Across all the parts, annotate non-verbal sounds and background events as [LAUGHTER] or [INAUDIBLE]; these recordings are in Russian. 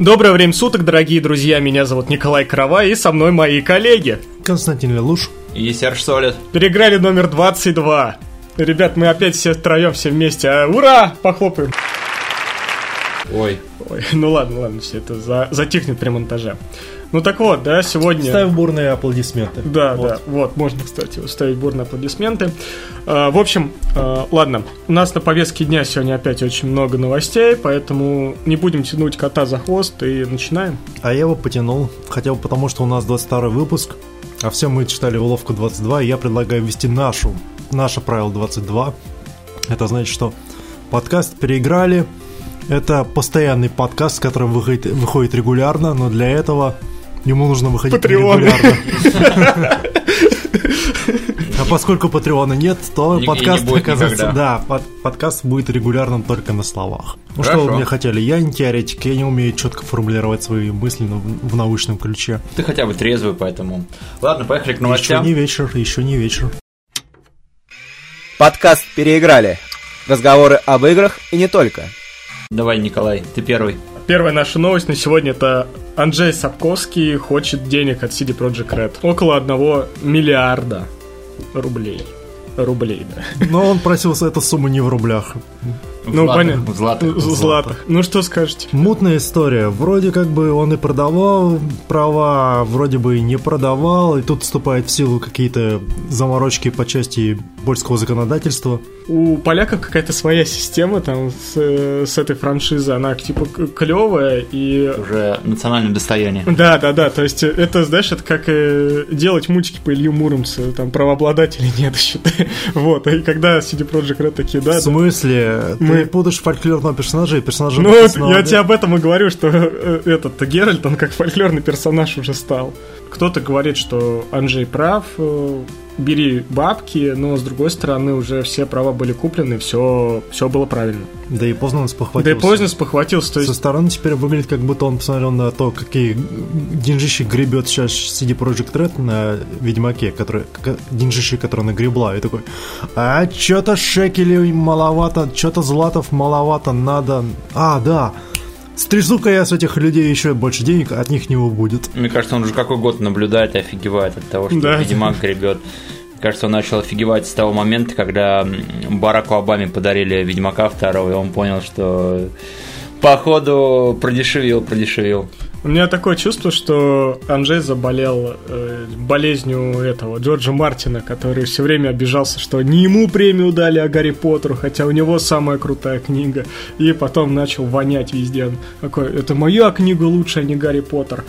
Доброе время суток, дорогие друзья. Меня зовут Николай Крова и со мной мои коллеги. Константин Лелуш. И Серж Солид. Переиграли номер 22. Ребят, мы опять все втроем, все вместе. А, ура! Похлопаем. Ой. Ой, ну ладно, ладно, все это за, затихнет при монтаже. Ну так вот, да, сегодня... Ставь бурные аплодисменты. Да, вот. да, вот, можно, кстати, ставить бурные аплодисменты. А, в общем, а, ладно, у нас на повестке дня сегодня опять очень много новостей, поэтому не будем тянуть кота за хвост и начинаем. А я его потянул, хотя бы потому, что у нас 22 выпуск, а все мы читали уловку 22, и я предлагаю ввести нашу, наше правило 22. Это значит, что подкаст переиграли, это постоянный подкаст, который выходит, выходит регулярно, но для этого Ему нужно выходить Патреон. регулярно. [LAUGHS] А поскольку Патреона нет, то И- и подкаст, не будет оказывается, никогда. да, под- подкаст будет регулярным только на словах. Ну что Хорошо. вы мне хотели? Я не теоретик, я не умею четко формулировать свои мысли на- в научном ключе. Ты хотя бы трезвый, поэтому. Ладно, поехали к Еще новостям. не вечер, еще не вечер. Подкаст «Переиграли». Разговоры об играх и не только. Давай, Николай, ты первый. Первая наша новость на сегодня это Анджей Сапковский хочет денег от CD Projekt Red. Около одного миллиарда рублей. Рублей, да. Но он просил за эту сумму не в рублях. В Ну, златых- понятно. в златых. Златых. Ну что скажете? Мутная история. Вроде как бы он и продавал права, вроде бы и не продавал, и тут вступают в силу какие-то заморочки по части польского законодательства. У поляков какая-то своя система там с, с этой франшизы, она типа клевая и... Уже национальное достояние. Да, да, да, то есть э, это, знаешь, это как э, делать мультики по Илью Муромцу, там правообладателей [LAUGHS] нет еще. [LAUGHS] Вот, и когда CD Projekt Red такие, да, в смысле? Мы- путаешь фольклорного персонажа и персонажа Ну, вот я да? тебе об этом и говорю, что э, этот Геральт, он как фольклорный персонаж уже стал. Кто-то говорит, что Анджей прав, э, бери бабки, но с другой стороны уже все права были куплены, все, все было правильно. Да и поздно он Да спохватился. и поздно спохватился, то Со есть стороны теперь выглядит, как будто он посмотрел на то, какие деньжищи гребет сейчас CD Projekt Red на Ведьмаке, который, деньжищи, которые нагребла, и такой, а что-то шекелей маловато, что-то златов маловато, надо... А, да, стрясу-ка я с этих людей еще больше денег, от них не убудет. Мне кажется, он уже какой год наблюдает и офигевает от того, что Да. Ведьмак гребет. Мне кажется, он начал офигевать с того момента, когда Бараку Обаме подарили Ведьмака второго, и он понял, что походу продешевил, продешевил. У меня такое чувство, что Анджей заболел э, болезнью этого Джорджа Мартина, который все время обижался, что не ему премию дали, а Гарри Поттеру, хотя у него самая крутая книга. И потом начал вонять везде. Он такой, это моя книга лучше, а не Гарри Поттер.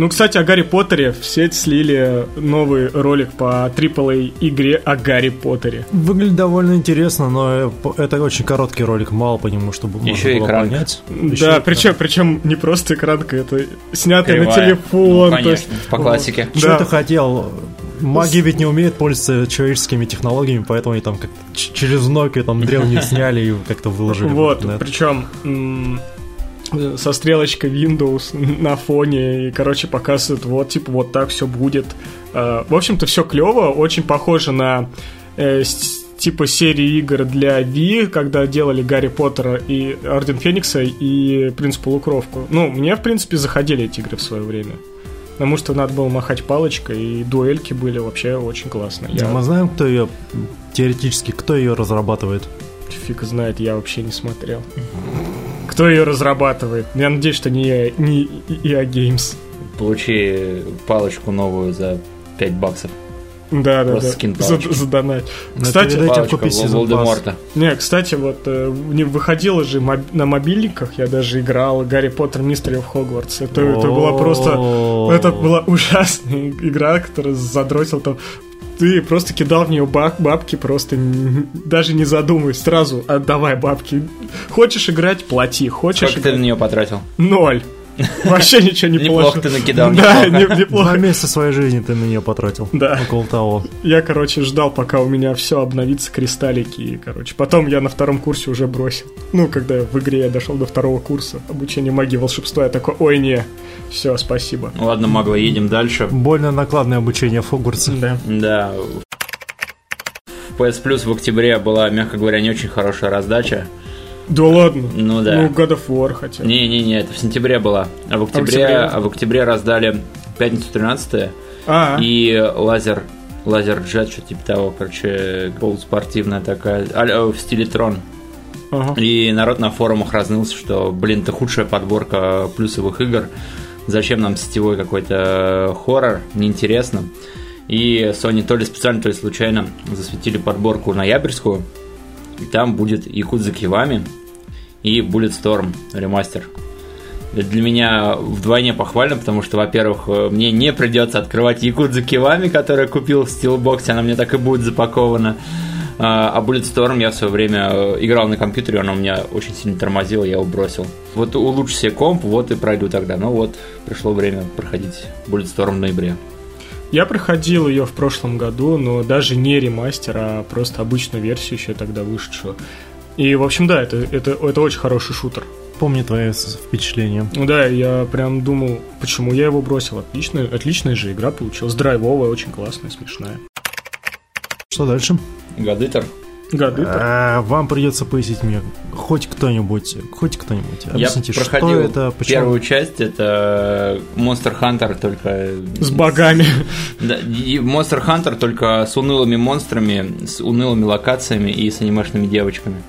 Ну, кстати, о Гарри Поттере в сеть слили новый ролик по AAA игре о Гарри Поттере. Выглядит довольно интересно, но это очень короткий ролик, мало по нему, чтобы можно Еще было экранка. понять. да, причем, причем не просто экранка, это снятая на телефон. Ну, то есть- конечно, по классике. Что Да. ты хотел? Маги ведь не умеют пользоваться человеческими технологиями, поэтому они там как-то через Nokia там древнюю [LAUGHS] сняли и как-то выложили. Вот, причем со стрелочкой Windows на фоне, и, короче, показывают, вот, типа, вот так все будет. Э, В общем-то, все клево, очень похоже на э, типа серии игр для Wii, когда делали Гарри Поттера и Орден Феникса и Принц Полукровку. Ну, мне, в принципе, заходили эти игры в свое время. Потому что надо было махать палочкой, и дуэльки были вообще очень классные. Я Мы знаем, кто ее теоретически, кто ее разрабатывает. Фиг знает, я вообще не смотрел. Кто ее разрабатывает? Я надеюсь, что не, EA не EA Games. Получи палочку новую за 5 баксов. Да, да, Просто да. скин За- задонать. Но Кстати, перед этим Палочка пасс. Волдеморта. не, кстати, вот э, не выходило же моб- на мобильниках, я даже играл Гарри Поттер Мистери в Хогвартс. Это, это была просто... Это была [LAUGHS] ужасная игра, которая задротил там... Ты просто кидал в нее бабки, просто даже не задумываясь, сразу отдавай бабки. Хочешь играть, плати. Хочешь Сколько ты на играть, нее потратил? ноль. Вообще ничего не Неплохо положил. ты накидал, Да, неплохо. не- Два неплохо. месяца своей жизни ты на нее потратил. Да. Около того. Я, короче, ждал, пока у меня все обновится, кристаллики, и, короче, потом я на втором курсе уже бросил. Ну, когда в игре я дошел до второго курса обучения магии волшебства, я такой, ой, не, все, спасибо. Ладно, Магла, едем дальше. Больно накладное обучение в Хогвартсе. Да. Да. В PS Plus в октябре была, мягко говоря, не очень хорошая раздача. Да ладно? Ну да. Ну, God of War хотя бы. Не-не-не, это в сентябре было. А в октябре, октябре? а в октябре раздали пятницу 13 А, и лазер лазер джет, что типа того, короче, полуспортивная такая, а, э, в стиле трон. ага. И народ на форумах разнылся, что, блин, это худшая подборка плюсовых игр. Зачем нам сетевой какой-то хоррор? Неинтересно. И Sony то ли специально, то ли случайно засветили подборку ноябрьскую. И там будет Якудза Кивами и Bulletstorm ремастер. Это для меня вдвойне похвально, потому что, во-первых, э, мне не придется открывать Якудзу Кивами, которую я купил в стилбоксе, она мне так и будет запакована. А а Bulletstorm я в свое время э, играл на компьютере, он у меня очень сильно тормозил, я его бросил. Вот улучши себе комп, вот и пройду тогда. Ну вот, пришло время проходить Bulletstorm в ноябре. Я проходил ее в прошлом году, но даже не ремастер, а просто обычную версию еще тогда вышедшую. И, в общем, да, это, это, это очень хороший шутер. Помню твои впечатления. Ну да, я прям думал, почему я его бросил. Отличная, отличная же игра получилась. Драйвовая, очень классная, смешная. Что дальше? Гадытер. Годы А, вам придется пояснить мне хоть кто-нибудь, хоть кто-нибудь. Объясните, я что проходил это, почему... первую часть, это Monster Hunter, только... с богами. Да, и Monster Hunter только с унылыми монстрами, с унылыми локациями и с анимешными девочками.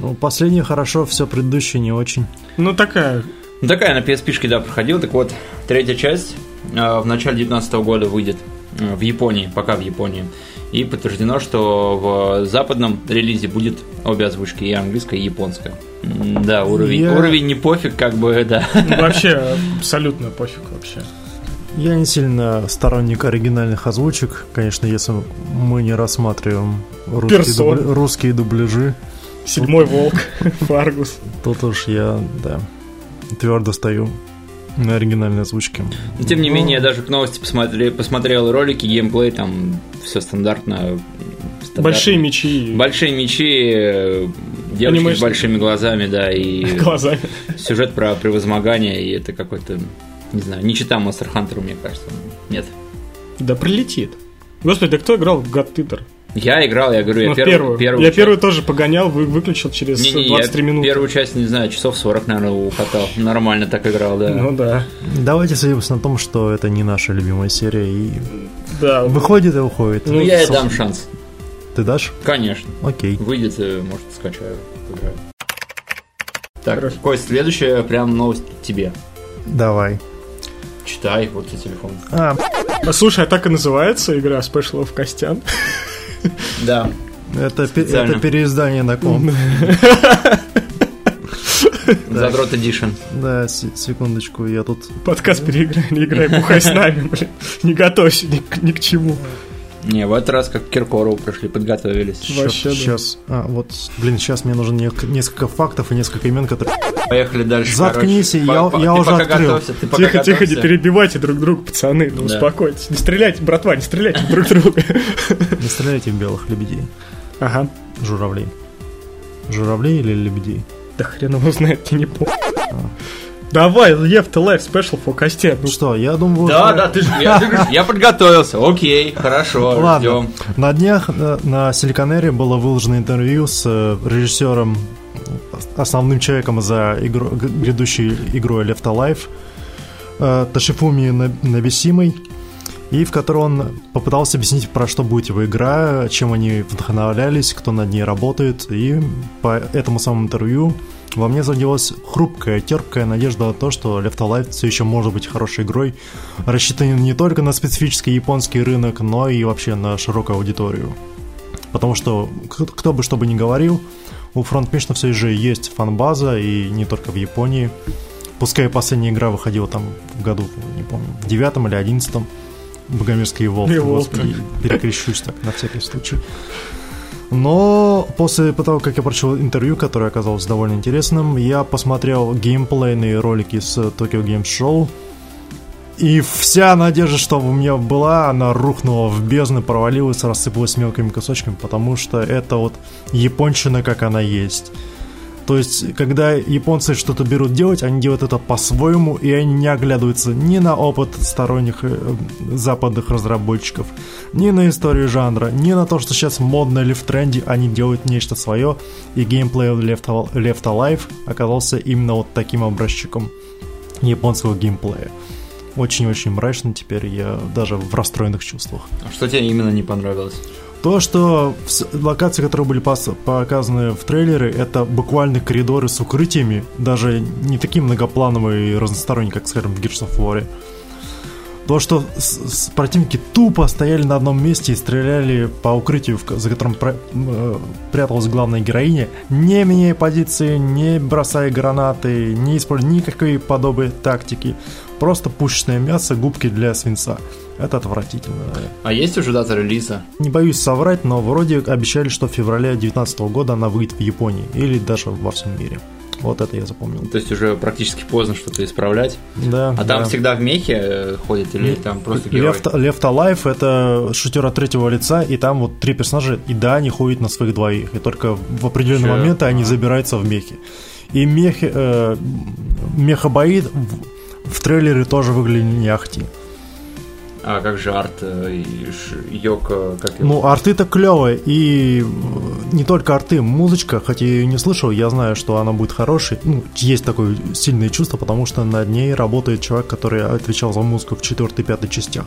Ну, последнее хорошо, все предыдущее не очень. Ну, такая Ну, такая на PSP, да, проходил. Так вот, третья часть э, в начале 2019 года выйдет э, в Японии, пока в Японии. И подтверждено, что в западном релизе будет обе озвучки, и английская, и японская. Да, уровень, Я- уровень не пофиг, как бы, да. ну, вообще абсолютно пофиг вообще. Я не сильно сторонник оригинальных озвучек, конечно, если мы не рассматриваем русские, дубля- русские дубляжи. Седьмой волк, [LAUGHS] Фаргус. Тут уж я, да, твердо стою на оригинальной озвучке. Но, тем не Ну, менее, я даже к новости посмотри- посмотрел ролики, геймплей, там все стандартно. стандартно. Большие мечи. Большие мечи, э, девочки Анимешные. с большими глазами, да, и [LAUGHS] глазами. сюжет про превозмогание, и это какой-то, не знаю, не читал Monster Hunter, мне кажется. Нет. Да прилетит. Господи, да кто играл в God Eater? Я играл, я говорю, я Ну, в первую, первую. я первую тоже погонял, вы, выключил через Не-не, 23 я минуты. первую часть, не знаю, часов 40, наверное, укатал. Нормально так играл, да. Ну да. Давайте сойдемся на том, что это не наша любимая серия, и Да. выходит и уходит. Ну, я ей дам шанс. Ты дашь? Конечно. Окей. Выйдет, э, может, скачаю, поиграю. Так, Хорошо. Кость, следующая прям новость тебе. Давай. Читай, вот тебе телефон. А, А, слушай, а так и называется игра Special of Костян? [LAUGHS] Да. это, это переиздание на комп. [LAUGHS] Задрот Edition. Да, се- секундочку, я тут... Подкаст переиграй, не играй, бухай с нами, блин. Не готовься ни, ни к чему. Не, в этот раз как к Киркорову пришли, подготовились. Вообще, да. сейчас... А, вот, блин, сейчас мне нужно несколько фактов и несколько имен, которые... Поехали дальше. Заткнись, короче. я- По- я ты уже пока открыл. готовься, ты пока Тихо, тихо, не готовься. перебивайте друг друга, пацаны, ну Да. успокойтесь. Не стреляйте, братва, не стреляйте друг друга. Не стреляйте в белых лебедей. Ага. Журавлей. Журавлей или лебедей? Да хрен его знает, я не помню. Давай, Лев ты лайф спешл по Костян. Ну что, я думаю... Да, уже- да, ты же, я, ты говоришь, я подготовился. Окей, хорошо, Ладно. ждем. На днях э, на Силиконере было выложено интервью с э, режиссером, основным человеком за игру, грядущей игрой Left Alive, э, Ташифуми На- Набисимой, и в которой он попытался объяснить, про что будет его игра, чем они вдохновлялись, кто над ней работает, и по этому самому интервью во мне зародилась хрупкая, терпкая надежда на то, что Left Alive все еще может быть хорошей игрой, рассчитанной не только на специфический японский рынок, но и вообще на широкую аудиторию. Потому что, кто бы что бы ни говорил, у Front Mission все же есть фан-база, и не только в Японии. Пускай последняя игра выходила там в году, не помню, в девятом или одиннадцатом, Богомерзкий Волк, Evolve. господи, перекрещусь так на всякий случай. Но после того, как я прочел интервью, которое оказалось довольно интересным, я посмотрел геймплейные ролики с Tokyo Games Show, и вся надежда, что у меня была, она рухнула в бездну, провалилась, рассыпалась мелкими кусочками, потому что это вот япончина, как она есть. То есть, когда японцы что-то берут делать, они делают это по-своему, и они не оглядываются ни на опыт сторонних э, западных разработчиков, ни на историю жанра, ни на то, что сейчас модно или в тренде, они делают нечто свое, и геймплей Left, Left Alive оказался именно вот таким образчиком японского геймплея. Очень-очень мрачно теперь, я даже в расстроенных чувствах. А что тебе именно не понравилось? То, что локации, которые были показаны в трейлере, это буквально коридоры с укрытиями, даже не такие многоплановые и разносторонние, как, скажем, в Gears of War. То, что с, с противники тупо стояли на одном месте и стреляли по укрытию, за которым про, э, пряталась главная героиня, не меняя позиции, не бросая гранаты, не используя никакой подобной тактики. Просто пушечное мясо, губки для свинца. Это отвратительно. А есть уже дата релиза? Не боюсь соврать, но вроде обещали, что в феврале 2019 года она выйдет в Японии или даже во всем мире. Вот это я запомнил. То есть уже практически поздно что-то исправлять. Да. А там да. всегда в мехе э, ходит или там просто герой? Left, Left Alive это шутер от третьего лица, и там вот три персонажа, и да, они ходят на своих двоих, и только в определенные Чё? моменты они А. забираются в мехи. И мехи, э, мехабоид в, трейлере тоже выглядели не ахти. А как же арт э, и ш- Йок, э, как его? Ну, арты-то клевые, и э, не только арты, музычка, хотя я ее не слышал, я знаю, что она будет хорошей. Ну, есть такое сильное чувство, потому что над ней работает человек, который отвечал за музыку в четвертой и пятой частях.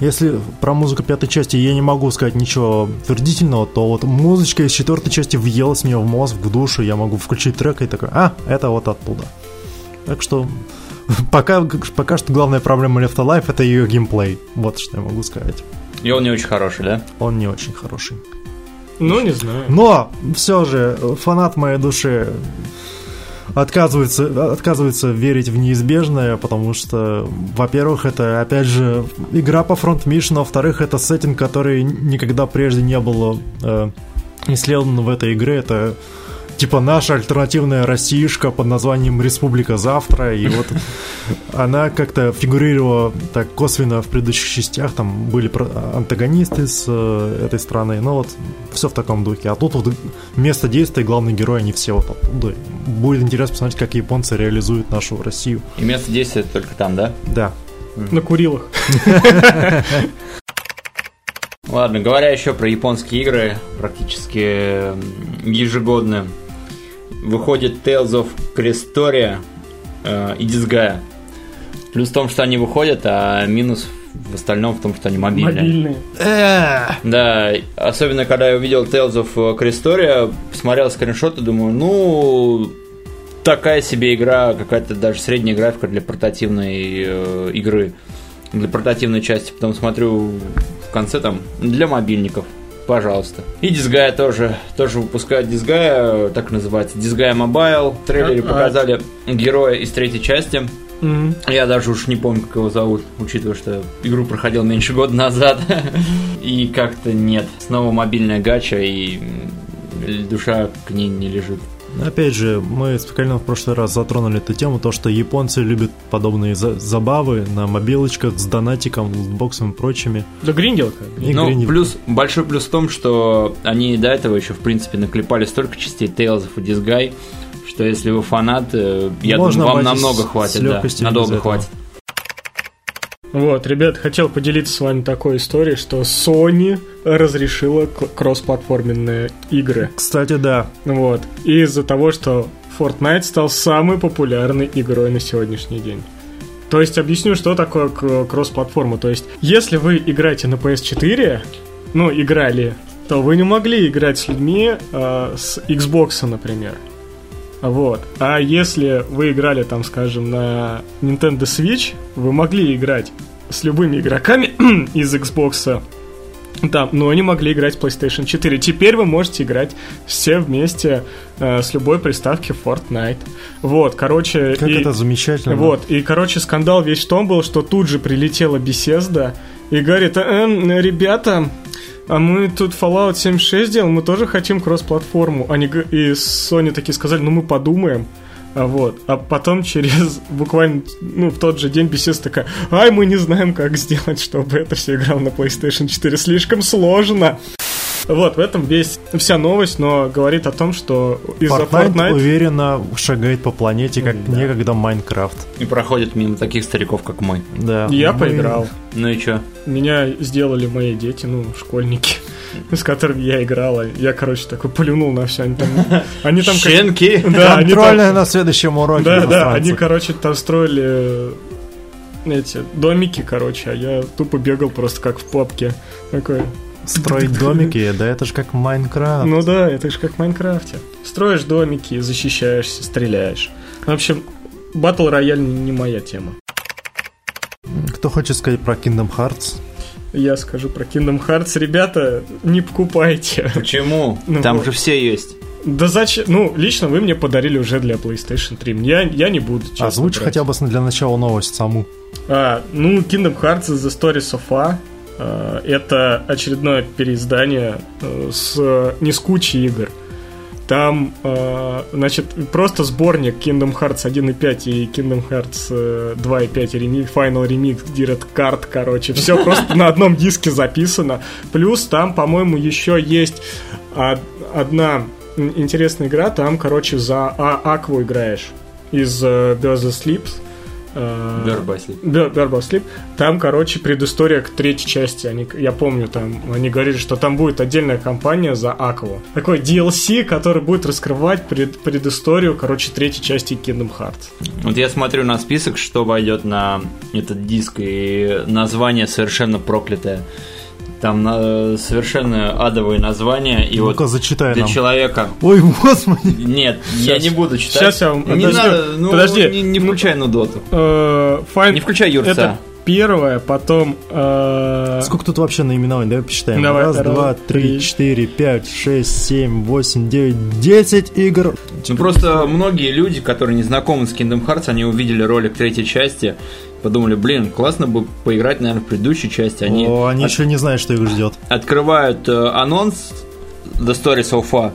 Если про музыку пятой части я не могу сказать ничего твердительного, то вот музычка из четвертой части въелась мне в мозг, в душу, я могу включить трек и такой, а, это вот оттуда. Так что пока, пока что главная проблема Left Alive это ее геймплей. Вот что я могу сказать. И он не очень хороший, да? Он не очень хороший. Ну, не знаю. Но все же фанат моей души отказывается, отказывается верить в неизбежное, потому что, во-первых, это, опять же, игра по фронт Mission, а во-вторых, это сеттинг, который никогда прежде не был э, исследован в этой игре. Это типа наша альтернативная Россиюшка под названием Республика Завтра, и вот она как-то фигурировала так косвенно в предыдущих частях, там были антагонисты с э, этой страны, но вот все в таком духе. А тут вот место действия, главный герой, они все вот оттуда. Будет интересно посмотреть, как японцы реализуют нашу Россию. И место действия только там, да? Да. На Курилах. Ладно, говоря еще про японские игры, практически м, ежегодно выходит Tales of Crestoria э, и Disgaea. Плюс в том, что они выходят, а минус в остальном в том, что они мобильные. Мобильные. Да, особенно когда я увидел Tales of Crestoria, посмотрел скриншоты, думаю, ну, такая себе игра, какая-то даже средняя графика для портативной э, игры, для портативной части. Потом смотрю в конце там для мобильников. Пожалуйста. И Disgaea тоже, тоже выпускают Disgaea, так называется, Disgaea Mobile. В трейлере А- а- показали героя из третьей части. Мгм. Я даже уж не помню, как его зовут, учитывая, что игру проходил меньше года назад. [LAUGHS] И как-то нет. Снова мобильная гача, и душа к ней не лежит. Опять же, мы с Пикалином в прошлый раз затронули эту тему, то, что японцы любят подобные за- забавы на мобилочках с донатиком, лутбоксом и прочими. Да гринделка. И ну, гринделка. плюс, большой плюс в том, что они до этого еще, в принципе, наклепали столько частей Tales и Disguise, что если вы фанат, э, я Можно думаю, вам намного с хватит, да, надолго этого. хватит. Вот, ребят, хотел поделиться с вами такой историей, что Sony разрешила кроссплатформенные игры. Кстати, да. Вот. Из-за того, что Fortnite стал самой популярной игрой на сегодняшний день. То есть объясню, что такое кросс-платформа. То есть, если вы играете на PS4, ну, играли, то вы не могли играть с людьми э, с Xbox, например. Вот. А если вы играли, там, скажем, на Nintendo Switch, вы могли играть с любыми игроками [CLEARS THROAT] из Xbox. Да, но они могли играть PlayStation 4. Теперь вы можете играть все вместе э, с любой приставки Fortnite. Вот, короче... Как и- это замечательно. вот, и, короче, скандал весь в том был, что тут же прилетела беседа и говорит, «Эм, ребята, а мы тут Fallout 76 делаем, мы тоже хотим кросс-платформу. Они и Sony такие сказали, ну мы подумаем. А вот, а потом через [LAUGHS] буквально, ну, в тот же день беседа такая, ай, мы не знаем, как сделать, чтобы это все играло на PlayStation 4, слишком сложно. Вот, в этом весь вся новость, но говорит о том, что из-за Fortnite, Fortnite... уверенно шагает по планете, как Да. некогда Майнкрафт. И проходит мимо таких стариков, как мы. Да. Я Мы- поиграл. Ну и чё? Меня сделали мои дети, ну, школьники, [LAUGHS] с которыми я играла. Я, короче, такой плюнул на все. Они там... [LAUGHS] Они там Щенки! [LAUGHS] Да, они там- на следующем уроке. Да, да, они, короче, там строили эти домики, короче, а я тупо бегал просто как в попке. Такой, Строить [LAUGHS] домики, да это же как Майнкрафт. ну да, это же как в Майнкрафте. Строишь домики, защищаешься, стреляешь. В общем, батл рояль не моя тема. Кто хочет сказать про Kingdom Hearts? Я скажу про Kingdom Hearts. Ребята, не покупайте. Почему? Ну Там вот. же все есть. Да зачем? Ну, лично вы мне подарили уже для PlayStation 3. Я, я не буду, честно Озвучь брать. хотя бы для начала новость саму. А, ну, Kingdom Hearts The Story of A. а, Это очередное переиздание э, с не с кучей игр. Там, э, значит, просто сборник Kingdom Hearts 1.5 и Kingdom Hearts э, 2.5 ремик, Final Remix, Direct Card, короче. Все [LAUGHS] просто на одном диске записано. Плюс там, по-моему, еще есть од- одна интересная игра. Там, короче, за А- Акву играешь из э, Birth Sleeps. Э, Бёрбасли. Бер- Бербал Слип. Там, короче, предыстория к третьей части. Они, я помню, там они говорили, что там будет отдельная компания за Акву. Такой DLC, который будет раскрывать пред- предысторию, короче, третьей части Kingdom Hearts. Вот я смотрю на список, что войдет на этот диск, и название совершенно проклятое. Там на- совершенно адовые названия, и Ну-ка, вот зачитай для нам. человека... Ой, господи. Нет, я Щас. не буду читать. Щас я вам- Не подожди, надо, ну, подожди. Не, не включай нудоту. Э, Файн- Не включай Юрца. Это первое, потом... э, Сколько тут вообще наименований? Давай посчитаем. Давай, Раз, раз, два, три. три, четыре, пять, шесть, семь, восемь, девять, десять игр. Ну просто многие люди, которые не знакомы с Kingdom Hearts, они увидели ролик третьей части, подумали, блин, классно бы поиграть, наверное, в предыдущей части. Они, О, они от- еще не знают, что их ждет. открывают э, анонс The Story So Far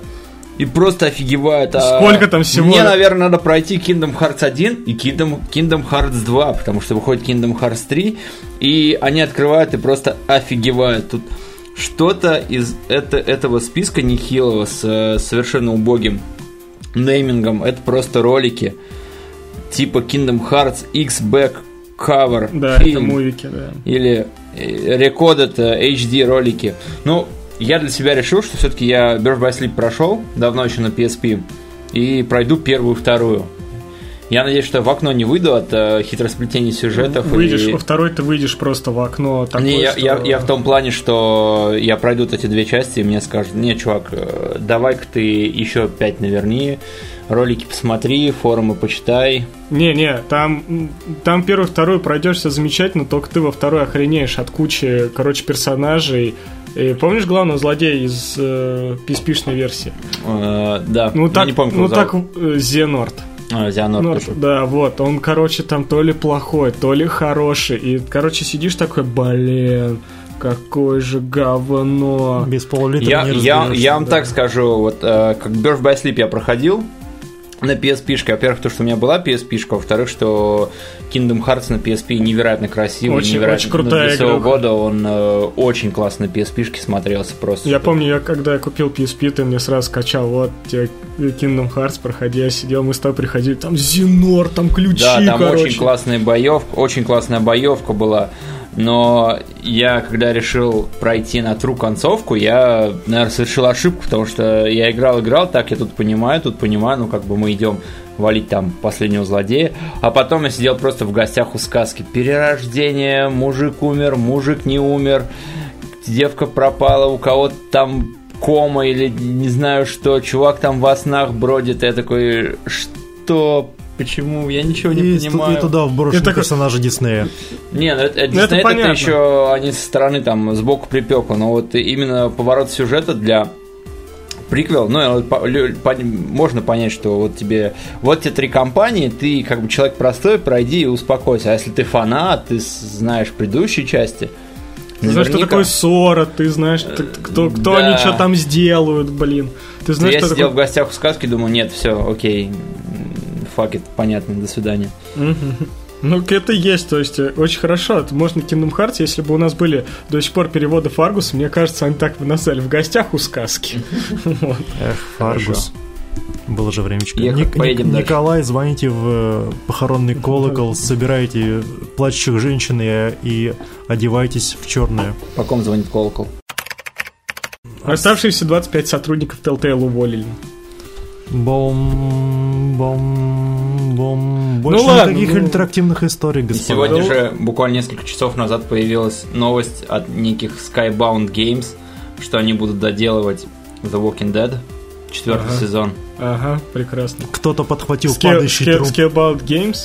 и просто офигевают. а Сколько там всего? Мне, наверное, надо пройти Kingdom Hearts 1 и Kingdom, Kingdom Hearts 2, потому что выходит Kingdom Hearts 3, и они открывают и просто офигевают. Тут что-то из это, этого списка нехилого с э, совершенно убогим неймингом. Это просто ролики типа Kingdom Hearts X-Back Cover Да, это фильм мувики, да. или э, Recorded э, HD ролики. Ну, я для себя решил, что все-таки я Birth by Sleep прошел давно еще на PSP и пройду первую и вторую. Я надеюсь, что в окно не выйду от э, хитросплетений сюжетов. Выйдешь, и- во второй ты выйдешь просто в окно. Такое, не, я, что- я, я в том плане, что я пройду вот эти две части, и мне скажут, не, чувак, э, давай-ка ты еще пять наверни, ролики посмотри, форумы почитай. Не-не, там, там первую, вторую пройдешься замечательно, только ты во второй охренеешь от кучи, короче, персонажей. И помнишь главного злодея из э, PSP-шной версии? Э, да, Ну я так, не помню, как ну его так зовут. э, Зенорд. А, Зианор да, вот, он, короче, там то ли плохой, то ли хороший. И, короче, сидишь такой, блин, какое же говно. Без пол-литра Я, не я, я вам да. так скажу, вот э, как Birth by Sleep я проходил на PSP, -шке. во-первых, то, что у меня была PSP, -шка, во-вторых, что Kingdom Hearts на PSP невероятно красивый, Очень- невероятно очень крутая своего игра. года он э, очень классно на PSP смотрелся просто. Я помню, я когда я купил PSP, ты мне сразу скачал, вот тебе Kingdom Hearts, проходи, я сидел, мы с тобой приходили, там Зенор, там ключи, Да, там короче. очень классная боевка, очень классная боевка была. Но я, когда решил пройти на тру концовку, я, наверное, совершил ошибку, потому что я играл, играл, так я тут понимаю, тут понимаю, ну как бы мы идем валить там последнего злодея, а потом я сидел просто в гостях у сказки. Перерождение, мужик умер, мужик не умер, девка пропала, у кого-то там кома или не знаю что, чувак там во снах бродит, я такой, что, почему, я ничего не И, понимаю. и туда вброшены Это персонажи Диснея. Не, ну это, Ну, это Disney это, понятно. еще они со стороны там сбоку припеку, но вот именно поворот сюжета для приквел, ну, пон- можно понять, что вот тебе, вот те три компании, ты как бы человек простой, пройди и успокойся. А если ты фанат, ты знаешь предыдущие части, Ты знаешь, что такое ссора, ты знаешь, ты- кто, кто Да. они что там сделают, блин. Ты знаешь, я что сидел в такое... гостях у сказки, думаю, нет, все, окей, факет, понятно, до свидания. Ну, это есть, то есть э, очень хорошо. Это можно Kingdom Hearts, если бы у нас были до сих пор переводы Фаргус, мне кажется, они так бы назвали в гостях у сказки. [LAUGHS] Эх, Фаргус. Было же времечко. Ехать, Ник- поедем Ник- дальше. Николай, звоните в э, похоронный колокол, собирайте плачущих женщин и, и одевайтесь в черное. По ком звонит колокол? Оставшиеся 25 сотрудников Telltale уволили. Бом, бом, бом. Больше ладно, никаких ну. интерактивных историй, И господа. сегодня Ну. же, буквально несколько часов назад, появилась новость от неких Skybound Games, что они будут доделывать The Walking Dead, четвертый Ага. сезон. Ага, прекрасно. Кто-то подхватил Scale, падающий Scale- труп. Scalebound Games?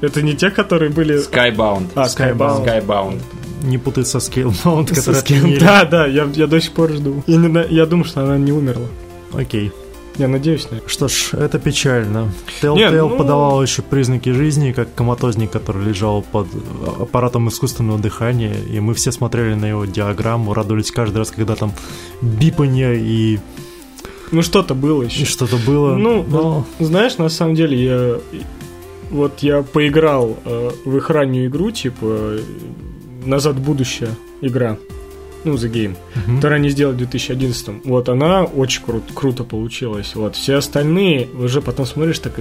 Это не те, которые были... Skybound. А, Skybound. Skybound. Не путать со Scalebound, который. Да, да, я, я до сих пор жду. Я, я думаю, что она не умерла. Окей. Я надеюсь на это. Что ж, это печально. Telltale Не, ну- подавал еще признаки жизни, как коматозник, который лежал под аппаратом искусственного дыхания, и мы все смотрели на его диаграмму, радовались каждый раз, когда там бипанье и, Ну, что-то было и еще. что-то было. Ну, Но Знаешь, на самом деле, я... Вот я поиграл э, в их раннюю игру, типа «Назад в будущее» игра. Ну, The Game. Мгм. Которую они сделали в 2011 Вот она очень кру- круто получилась. Вот все остальные уже потом смотришь так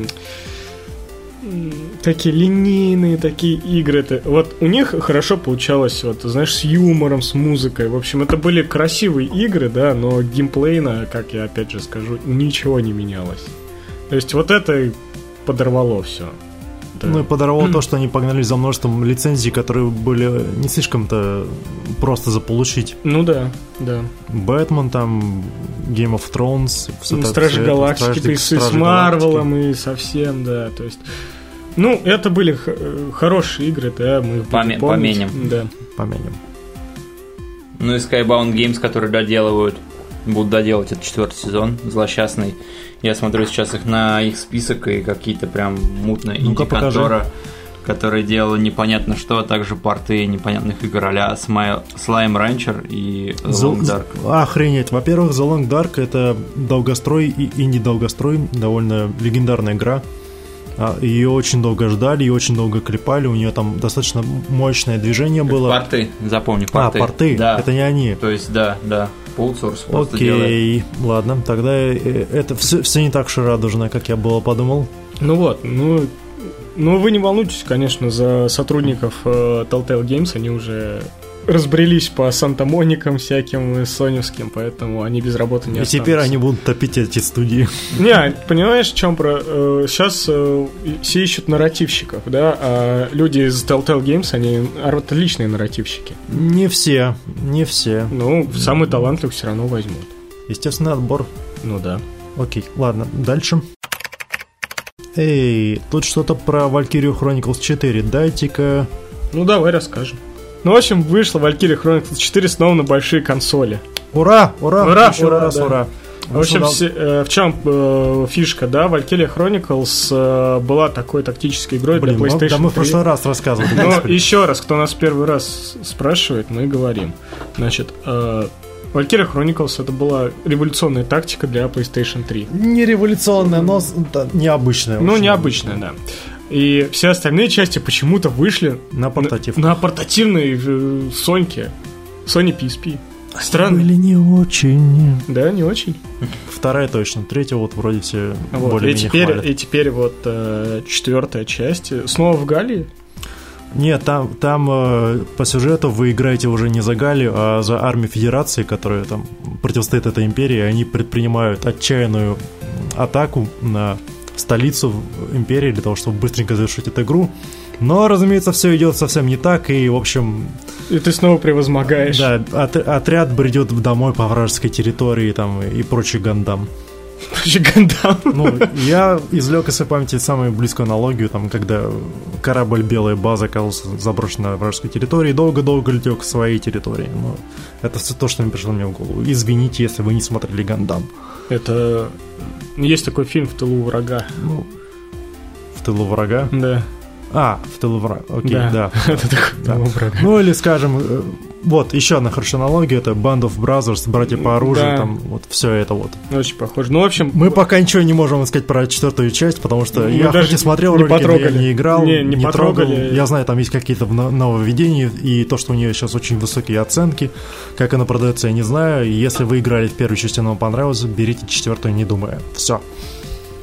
такие линейные такие игры. Это, вот у них хорошо получалось, вот, знаешь, с юмором, с музыкой. В общем, это были красивые игры, да, но геймплейно, как я опять же скажу, ничего не менялось. То есть вот это подорвало все. Ну и подорвало [CLEARS THROAT] то, что они погнались за множеством лицензий, которые были не слишком-то просто заполучить. Ну да, да. Бэтмен, там, Game of Thrones, всё Ну, Стражи это, Галактики, Стражи- и с, Марвелом, и совсем, да, то есть... Ну, это были х- хорошие игры, да, мы их Поме- помнить. поменем. Да. Помянем. Ну и Skybound Games, которые доделывают, будут доделать этот четвертый сезон, злосчастный. Я смотрю сейчас их на их список и какие-то прям мутные Ну-ка, покажи. инди-контора, которые делали непонятно что, а также порты непонятных игр а-ля Smile- Slime Rancher и The Long Dark. Охренеть. Во-первых, The Long Dark это долгострой и инди-долгострой, довольно легендарная игра. А, Ее очень долго ждали и очень долго клепали. У нее там достаточно мощное движение было. Порты, запомни, А, порты. порты. Да. Это не они. То есть, да, да. Outsource просто. Окей, ладно, тогда э, это все, все не так уж и радужно, как я было подумал. Ну вот, ну... Ну, вы не волнуйтесь, конечно, за сотрудников э, Telltale Games, они уже разбрелись по Санта-Моникам всяким и соневским, поэтому они без работы не и теперь останутся. они будут топить эти студии. Не, понимаешь, в чем про... сейчас все ищут нарративщиков, да, а люди из Telltale Games, они отличные нарративщики. Не все, не все. Ну, самый талантливый все равно возьмут. Естественный отбор. Ну да. Окей, ладно, дальше. Эй, тут что-то про Valkyrie Chronicles 4. Дайте-ка... Ну, давай расскажем. Ну, в общем, вышла Valkyrie Chronicles 4 снова на большие консоли. Ура, ура, Ура, еще ура, раз да. ура. В общем, все- э, в чем э, фишка, да? Valkyrie Chronicles э, была такой тактической игрой Блин, для ну, PlayStation да мы в 3. прошлый раз рассказывали. Ну, господи. еще раз, кто нас первый раз спрашивает, мы говорим. Значит, э, Valkyria Chronicles это была революционная тактика для PlayStation 3. Не революционная, но да, необычная. в Ну, необычная, да. И все остальные части почему-то вышли На портатив. на, на портативной э, Соньке. Sony PSP. Странно. Были не очень. Да, не очень. Вторая точно, третья вот вроде все Вот. И, более-менее теперь, хвалят. и теперь вот э, четвертая часть. Снова в Галлии. Нет, там, там э, по сюжету вы играете уже не за Галию, а за армию Федерации, которая там противостоит этой империи. Они предпринимают отчаянную атаку на столицу империи для того, чтобы быстренько завершить эту игру. Но, разумеется, все идет совсем не так, и, в общем, И ты снова превозмогаешь. да, от- отряд бредет домой по вражеской территории там, и прочий гандам. Вообще Гандам. Ну, я извлек из своей памяти самую близкую аналогию, там, когда корабль «Белая база» оказался заброшен на вражеской территории и долго-долго летел к своей территории. Но это все то, что мне пришло мне в голову. Извините, если вы не смотрели «Гандам». Это... Есть такой фильм «В тылу врага». Ну, в тылу врага. Да. А, в тылу врага. Окей, да. [LAUGHS] Это такой «В Да. врага». Ну, или, скажем, э, вот, еще одна хорошая аналогия, это Band of Brothers, братья по оружию, Да. там вот все это вот. Очень похоже. Ну, в общем, Мы пока ничего не можем сказать про четвертую часть, потому что Мы я даже и смотрел не ролики, но я потрогали. не играл, Не, не потрогали. трогал. Я знаю, там есть какие-то нововведения, и то, что у нее сейчас очень высокие оценки. Как она продается, я не знаю. Если вы играли в первую часть, и она вам понравилась, берите четвертую, не думая. Все.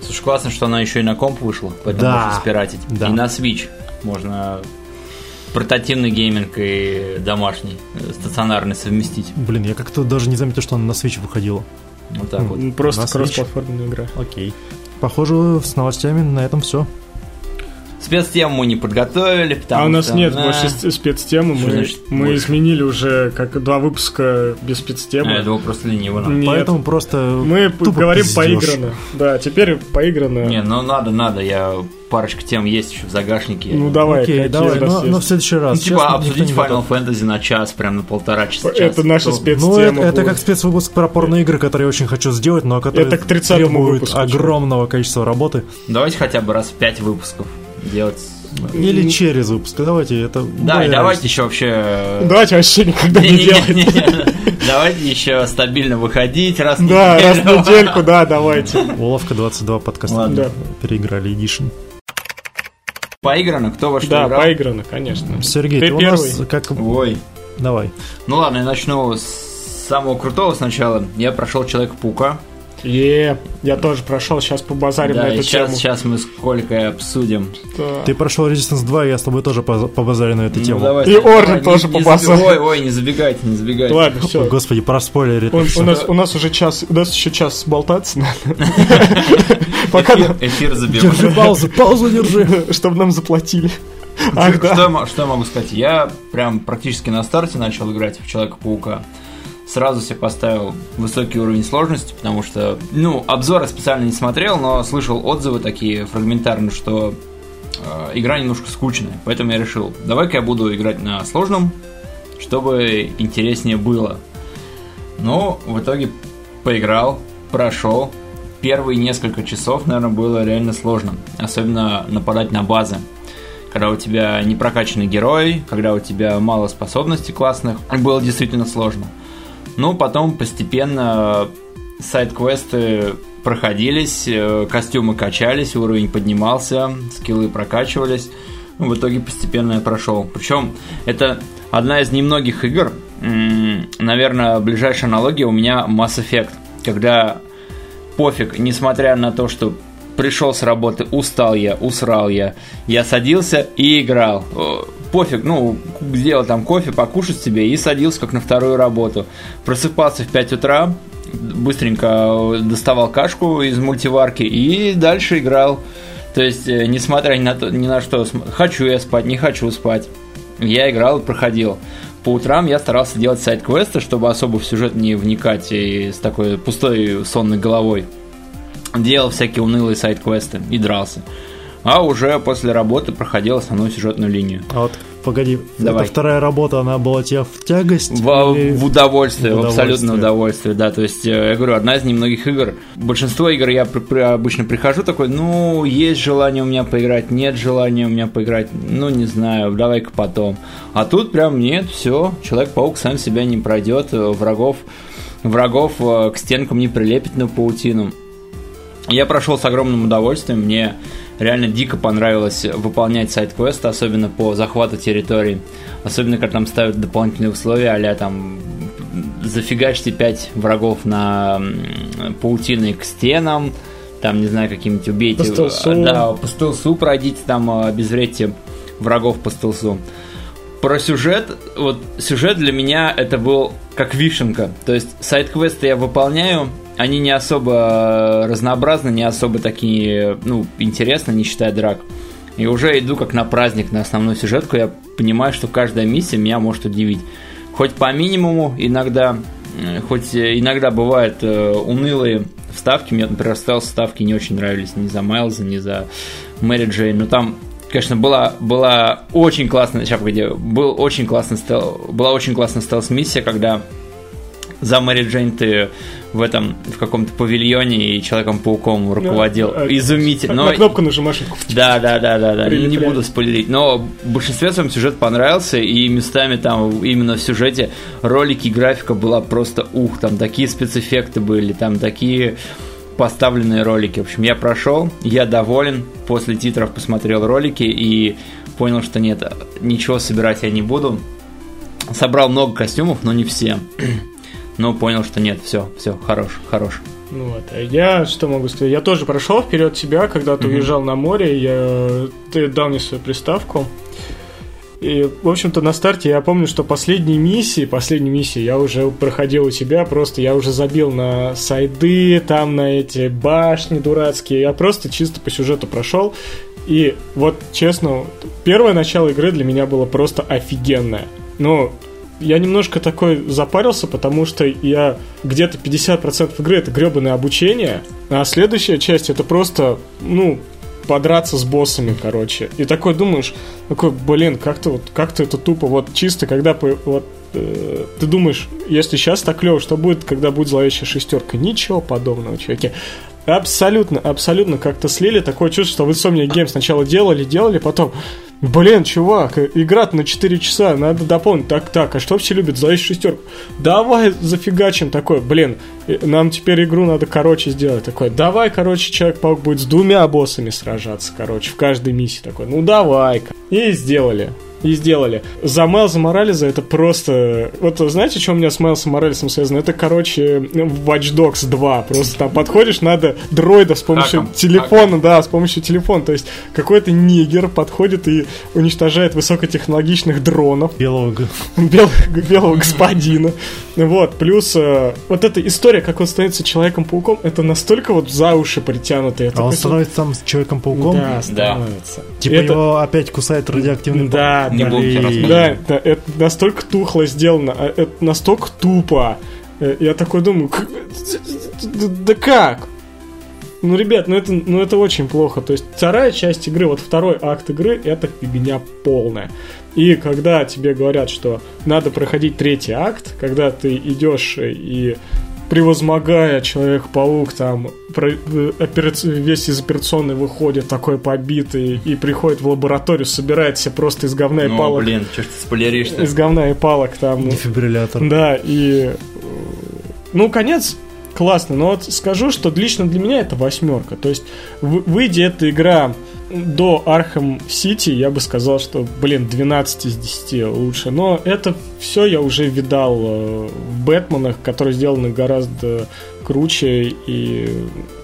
Слушай, классно, что она еще и на комп вышла, поэтому Да. можно спиратить. Да. И на Switch можно портативный гейминг и домашний, э, стационарный совместить. Блин, я как-то даже не заметил, что она на Switch выходила. Вот так вот. м, просто кроссплатформенная игра. Окей. Похоже, с новостями на этом все. Спецтему мы не подготовили, потому а у нас что, нет да. больше спецтемы. Мы, значит мы больше? изменили уже как два выпуска без спецтемы. А, я думал, просто лениво. надо. Нет. Поэтому просто Мы тупо говорим пиздёшь. поиграно. Да, теперь поиграно. Не, ну надо, надо, я парочка тем есть еще в загашнике. Ну давай, Окей, какие давай, но, но в следующий раз. Ну, типа Честно, обсудить Final. Fantasy на час, прям на полтора часа. Это час. наша То- спецтема. Ну, это, это как спецвыпуск про порно-игры, которые я очень хочу сделать, но которые Это к 30-му требуют выпуску, огромного количества работы. Давайте хотя бы раз в пять выпусков делать. Или через выпуск. Давайте это... Да, и давайте реалистично. еще вообще... Давайте вообще никогда не делать. Не-не-не, [LAUGHS] Давайте еще стабильно выходить раз в Да, раз в неделю. недельку, да, давайте. [LAUGHS] Уловка 22 подкаста. Ладно. Да. Переиграли Edition. Поиграно, кто во что Да, играл? поиграно, конечно. Сергей, Ты ты, у первый. нас как... Ой. Давай. Ну ладно, я начну с самого крутого сначала. Я прошел Человека-паука. Е, я тоже прошел, сейчас побазарим Да, на и эту сейчас, тему. сейчас мы сколько и обсудим. Да. Ты прошел Resistance 2, я с тобой тоже поз- побазарю на эту Ну, тему. давай, И не- тоже не побазарит. заби- Ой, ой, не забегайте, не забегайте. Ладно, О, все. Господи, проспойлерит. У, всё. у нас, у нас уже час, у нас еще час болтаться надо. [LAUGHS] Пока Эфир, забиваем. Держи паузу, паузу держи. [LAUGHS] чтобы нам заплатили. Ах, Что, да. что я могу сказать? Я прям практически на старте начал играть в Человека-паука. Сразу себе поставил высокий уровень сложности, потому что, ну, обзоры специально не смотрел, но слышал отзывы такие фрагментарные, что э, игра немножко скучная. Поэтому я решил, давай-ка я буду играть на сложном, чтобы интереснее было. Ну, в итоге поиграл, прошел. Первые несколько часов, наверное, было реально сложно. Особенно нападать на базы. Когда у тебя не прокачанный герой, когда у тебя мало способностей классных, было действительно сложно. Ну, потом постепенно сайт-квесты проходились, э, костюмы качались, уровень поднимался, скиллы прокачивались. Ну, в итоге постепенно я прошел. Причем это одна из немногих игр, наверное, ближайшая аналогия у меня Mass Effect, когда пофиг, несмотря на то, что пришел с работы, устал я, усрал я, я садился и играл. Э, Пофиг, ну, сделал там кофе, покушать себе и садился как на вторую работу. Просыпался в 5 утра, быстренько доставал кашку из мультиварки и дальше играл. То есть, э, несмотря ни на, то, ни на что, хочу я спать, не хочу спать, я играл и проходил. По утрам я старался делать сайт-квесты, чтобы особо в сюжет не вникать и с такой пустой сонной головой. Делал всякие унылые сайт-квесты и дрался. А уже после работы проходил основную сюжетную линию. А вот, погоди, Давай. эта вторая работа, она была тебе в тягость? В, или- в удовольствие, в в абсолютное удовольствие. удовольствие, да. То есть, э, я говорю, одна из немногих игр. Большинство игр я при- при- обычно прихожу такой, ну, есть желание у меня поиграть, нет желания у меня поиграть, ну, не знаю, давай-ка потом. А тут прям нет, все, Человек-паук сам себя не пройдет, э, врагов, врагов э, к стенкам не прилепит на паутину. Я прошел с огромным удовольствием, мне реально дико понравилось выполнять сайт-квесты, особенно по захвату территорий. Особенно, когда там ставят дополнительные условия, а там зафигачьте 5 врагов на м, паутиной к стенам, там, не знаю, каким-нибудь убейте. По стелсу. Да, по стелсу пройдите, там э, обезвредьте врагов по стелсу. Про сюжет, вот сюжет для меня это был как вишенка. То есть сайт-квесты я выполняю, они не особо разнообразны, не особо такие, ну, интересны, не считая драк. И уже иду как на праздник, на основную сюжетку, я понимаю, что каждая миссия меня может удивить. Хоть по минимуму иногда, э, хоть э, иногда бывают э, унылые вставки, мне, например, стелс вставки не очень нравились ни за Майлза, ни за Мэри Джейн, но там Конечно, была, была очень классная, сейчас погоди, был очень классный стел, была очень классная стелс-миссия, когда за Мэри Джейн ты в этом, в каком-то павильоне и Человеком-пауком руководил. а, Изумительно. На Но- кнопку нажимаешь. Да, да, да, да, да. Не, буду спойлерить. Но в большинстве своем сюжет понравился, и местами там именно в сюжете ролики графика была просто ух, там такие спецэффекты были, там такие поставленные ролики. В общем, я прошел, я доволен. После титров посмотрел ролики и понял, что нет, ничего собирать я не буду. Собрал много костюмов, но не все. Но понял, что нет, все, все, хорош, хорош. Ну вот, а я что могу сказать? Я тоже прошел вперед тебя, когда ты уезжал на море, я ты дал мне свою приставку. И, в общем-то, на старте я помню, что последние миссии, последние миссии я уже проходил у тебя, просто я уже забил на сайды, там на эти башни дурацкие, я просто чисто по сюжету прошел. И вот, честно, первое начало игры для меня было просто офигенное. Ну, я немножко такой запарился, потому что я где-то 50% игры это гребаное обучение, а следующая часть это просто, ну, подраться с боссами, короче. И такой думаешь, такой, блин, как-то вот, как-то это тупо, вот чисто, когда вот э, ты думаешь, если сейчас так клево, что будет, когда будет зловещая шестерка? Ничего подобного, чуваки. Абсолютно, абсолютно как-то слили. Такое чувство, что вы Insomnia Games сначала делали, делали, потом, блин, чувак, игра на 4 часа, надо дополнить. Так, так, а что все любят? Зловещую шестерку. Давай зафигачим такой, блин, э, нам теперь игру надо короче сделать. Такой, давай, короче, Человек-паук будет с двумя боссами сражаться, короче, в каждой миссии. Такой, ну давай-ка. И сделали. И сделали. За Майлза Морализа это просто... Вот знаете, что у меня с Майлзом Морализом связано? Это, короче, Watch Dogs 2. Просто там подходишь, надо дроида с помощью Хаком. телефона, да, с помощью телефона. То есть какой-то нигер подходит и уничтожает высокотехнологичных дронов белого, белого господина. Вот, плюс э, вот эта история, как он становится Человеком-пауком, это настолько вот за уши притянуто. Я А он становится там с Человеком-пауком? Да, становится. Типа Это- его опять кусает радиоактивный Да, Не да. И-. Да, да, это настолько тухло сделано, а это настолько тупо. Э, Я такой думаю, «К- да да как? Ну, ребят, ну это, ну это очень плохо. То есть вторая часть игры, вот второй акт игры, это фигня полная. И когда тебе говорят, что надо проходить третий акт, когда ты идешь и превозмогая Человек-паук, там про- э, операци- весь из операционной выходит такой побитый и приходит в лабораторию, собирает себе просто из говна и Ну, палок блин, что ты спойлеришь-то? из говна и палок там. Дефибриллятор. Да, и... э, Ну, конец классно, но вот скажу, что лично для меня это восьмерка. То есть, вы- выйдя эта игра до Arkham City, я бы сказал, что, блин, 12 из 10 лучше. Но это все я уже видал э, в Бэтменах, которые сделаны гораздо круче и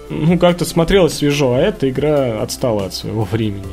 ну, как-то смотрелось свежо, а эта игра отстала от своего времени.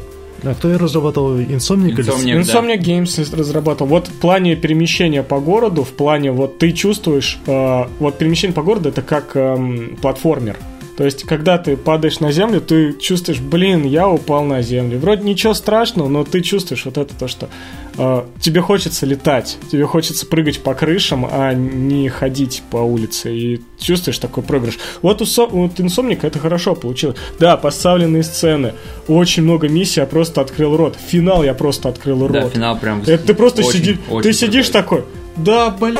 А кто ее разрабатывал? Или- Insomniac. да. Insomniac Games разрабатывал. Вот в плане перемещения по городу, в плане вот ты чувствуешь, э, вот перемещение по городу это как эм, платформер. То есть, когда ты падаешь на землю, ты чувствуешь, блин, я упал на землю. Вроде ничего страшного, но ты чувствуешь вот это то, что э, тебе хочется летать, тебе хочется прыгать по крышам, а не ходить по улице. И чувствуешь такой проигрыш. Вот у, Со- вот Insomniac это хорошо получилось. Да, поставленные сцены, очень много миссий, я просто открыл рот. Финал я просто открыл рот. Да, финал прям... Это ты просто очень, сидишь, очень ты сидишь такой, да, блин,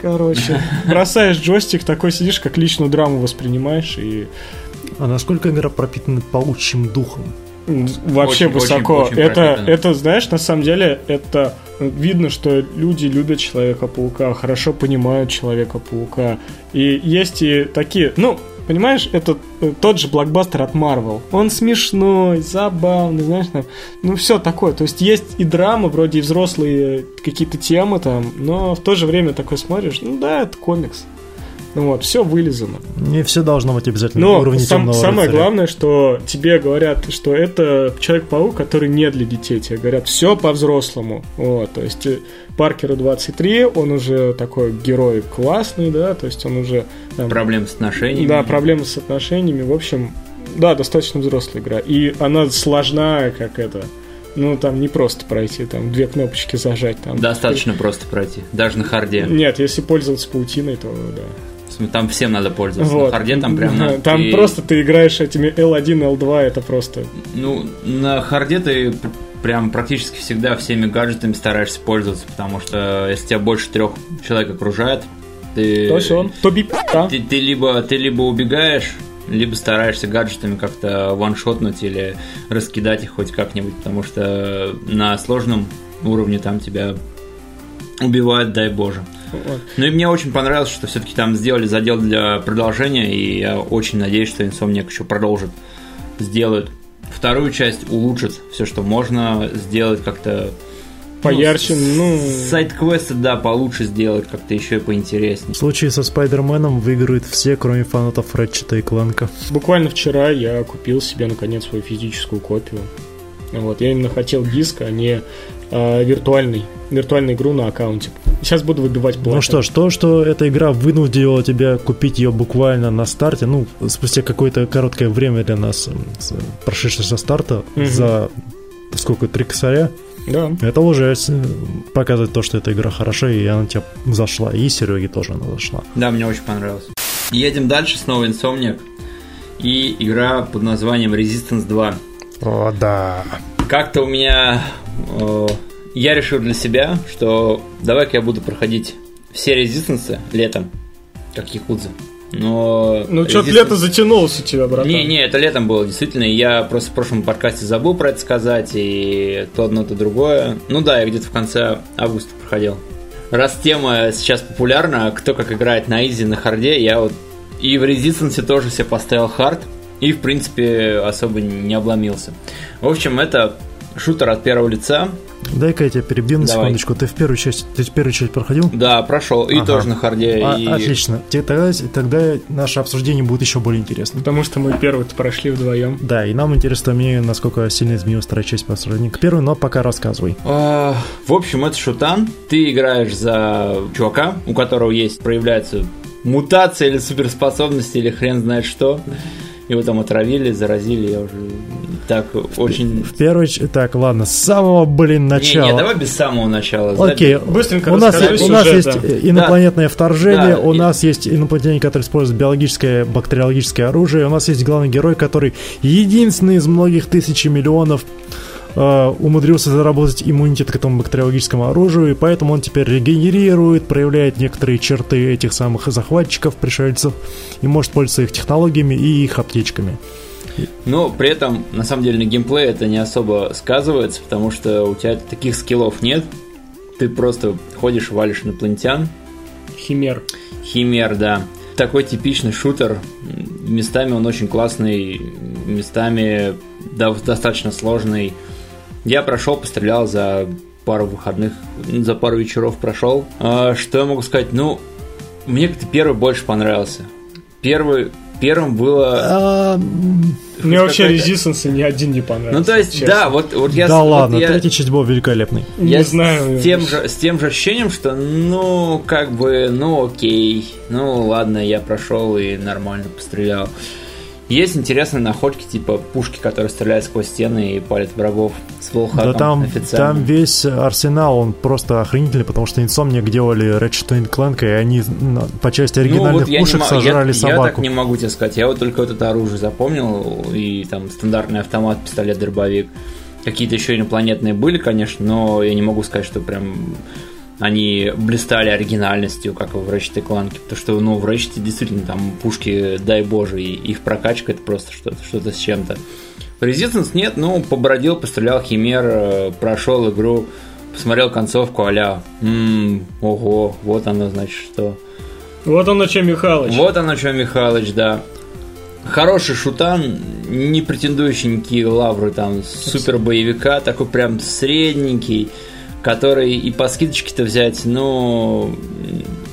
короче, [LAUGHS] бросаешь джойстик, такой сидишь, как личную драму воспринимаешь и А насколько игра пропитана паучьим духом? вообще Очень, высоко. очень, очень это, пропитано. это, знаешь, на самом деле, это видно, что люди любят Человека-паука, хорошо понимают Человека-паука. И есть и такие, ну, понимаешь, это э, тот же блокбастер от Marvel. Он смешной, забавный, знаешь, там, ну, все такое. То есть есть и драма, вроде и взрослые какие-то темы там, но в то же время такой смотришь, ну да, это комикс. Ну вот, все вылизано. Не все должно быть обязательно на Но уровне сам- темного самое рыцаря. главное, что тебе говорят, что это Человек-паук, который не для детей. Тебе говорят, все по-взрослому. Вот, то есть э, Паркеру 23, он уже такой герой классный, да, то есть он уже... там, Проблем с отношениями. да, проблемы с отношениями. В общем, да, достаточно взрослая игра. И она сложная, как это. Ну, там не просто пройти, там две кнопочки зажать. Там. Достаточно просто пройти. Даже на харде. Нет, если пользоваться паутиной, то да. Смысле, Там всем надо пользоваться. Вот. На харде там прям надо. Там И, просто ты играешь этими L1, L2, это просто Ну, на харде ты пр- прям практически всегда всеми гаджетами стараешься пользоваться, потому что если тебя больше трех человек окружает, Ты, То есть он, то би да. ты, ты либо ты либо убегаешь, либо стараешься гаджетами как-то ваншотнуть или раскидать их хоть как-нибудь, потому что на сложном уровне там тебя убивают, дай боже. Вот. Ну и мне очень понравилось, что все-таки там сделали задел для продолжения, и я очень надеюсь, что Insomniac еще продолжит, сделают вторую часть, улучшит все, что можно сделать как-то Поярче, ну... сайт-квесты, да, получше сделать, как-то еще и В поинтереснее. случае со Спайдерменом выиграют все, кроме фанатов Рэтчета и Кланка. Буквально вчера я купил себе наконец свою физическую копию. Вот, я именно хотел диск, а не э, виртуальный, виртуальную игру на аккаунте. Сейчас буду выбивать платину. Ну что ж, то, что эта игра вынудила тебя купить ее буквально на старте, ну, спустя какое-то короткое время для нас, прошедшее со старта, Мгм. за сколько, три косаря, Да. это уже с- показывает то, что эта игра хороша, и она тебе зашла, и Сереге тоже она зашла. Да, мне очень понравилось. Едем дальше, снова Insomniac. И игра под названием Resistance 2. О, да. Как-то у меня... э, я решил для себя, что давай-ка я буду проходить все Resistance летом, как Якудза. Но... Ну, что-то Resistance- лето затянулось у тебя, братан. Не, не, это летом было, действительно. Я просто в прошлом подкасте забыл про это сказать, и то одно, то другое. Ну да, я где-то в конце августа проходил. Раз тема сейчас популярна, кто как играет на изи, на харде, я вот и в Resistance тоже себе поставил хард, и в принципе особо не обломился. В общем, это шутер от первого лица. Дай-ка я тебя перебью на Давай. секундочку. Ты в первую часть, ты в первую часть проходил? Да, прошел, и Ага. тоже на харде. А, и... Отлично. Тогда, тогда наше обсуждение будет еще более интересным. Потому что мы первый-то прошли вдвоем. Да, и нам интересно мне, насколько сильно изменилась вторая часть по сравнению к первой, но пока рассказывай. А, В общем, это шутан. Ты играешь за чувака, у которого есть, проявляется мутация или суперспособность, или хрен знает что. Его там отравили, заразили, я уже так очень... В первой... ч- Так, ладно, с самого, блин, Не, начала. не, давай без самого начала. Окей, Быстренько у нас, расскажи у нас есть да. инопланетное вторжение, Да, у и- нас есть инопланетяне, которые используют биологическое, бактериологическое оружие, у нас есть главный герой, который единственный из многих тысяч и миллионов э, умудрился заработать иммунитет к этому бактериологическому оружию, и поэтому он теперь регенерирует, проявляет некоторые черты этих самых захватчиков, пришельцев, и может пользоваться их технологиями и их аптечками. Но при этом, на самом деле, на геймплее это не особо сказывается, потому что у тебя таких скиллов нет. Ты просто ходишь, валишь инопланетян, Химер. Химер, да. Такой типичный шутер. Местами он очень классный, местами достаточно сложный. Я прошел, пострелял за пару выходных, м, за пару вечеров прошел. А, что я могу сказать? Ну, мне как-то первый больше понравился. Первый, первым было... А, Мне вообще Resistance ни один не понравился. Ну, то есть, честно. да, вот, вот я... да вот ладно, я- третья часть была великолепной. Не я знаю. С тем, же, с тем же ощущением, что, ну, как бы, ну, окей. Ну, ладно, я прошел и нормально пострелял. Есть интересные находки, типа пушки, которые стреляют сквозь стены и палят врагов с волхатом Да там, официально. там весь арсенал, он просто охренительный, потому что Insomniac делали Ratchet Clank, и они по части оригинальных Ну, вот пушек сожрали я, Я так собаку. не могу тебе сказать. Я вот только вот это оружие запомнил. И там стандартный автомат, пистолет, дробовик. Какие-то еще инопланетные были, конечно, но я не могу сказать, что прям они блистали оригинальностью, как в Ratchet Clank. Потому что, ну, в Ratchet действительно там пушки, дай боже, и их прокачка это просто что-то что с чем-то. Resistance нет, ну, побродил, пострелял химер, э, прошел игру, посмотрел концовку, а-ля, «М, ого, вот оно, значит, что. Вот он о чем Михалыч. Вот оно что, Михалыч, да. Хороший шутан, не претендующий никакие лавры, там, супер боевика, такой прям средненький, который и по скидочке-то взять, ну,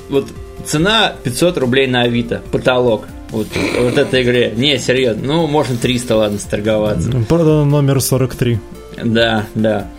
вот цена 500 рублей на Авито, потолок. Вот, вот этой игре. Не, серьезно. Ну, можно 300, ладно, сторговаться. Продано номер 43. Да, да.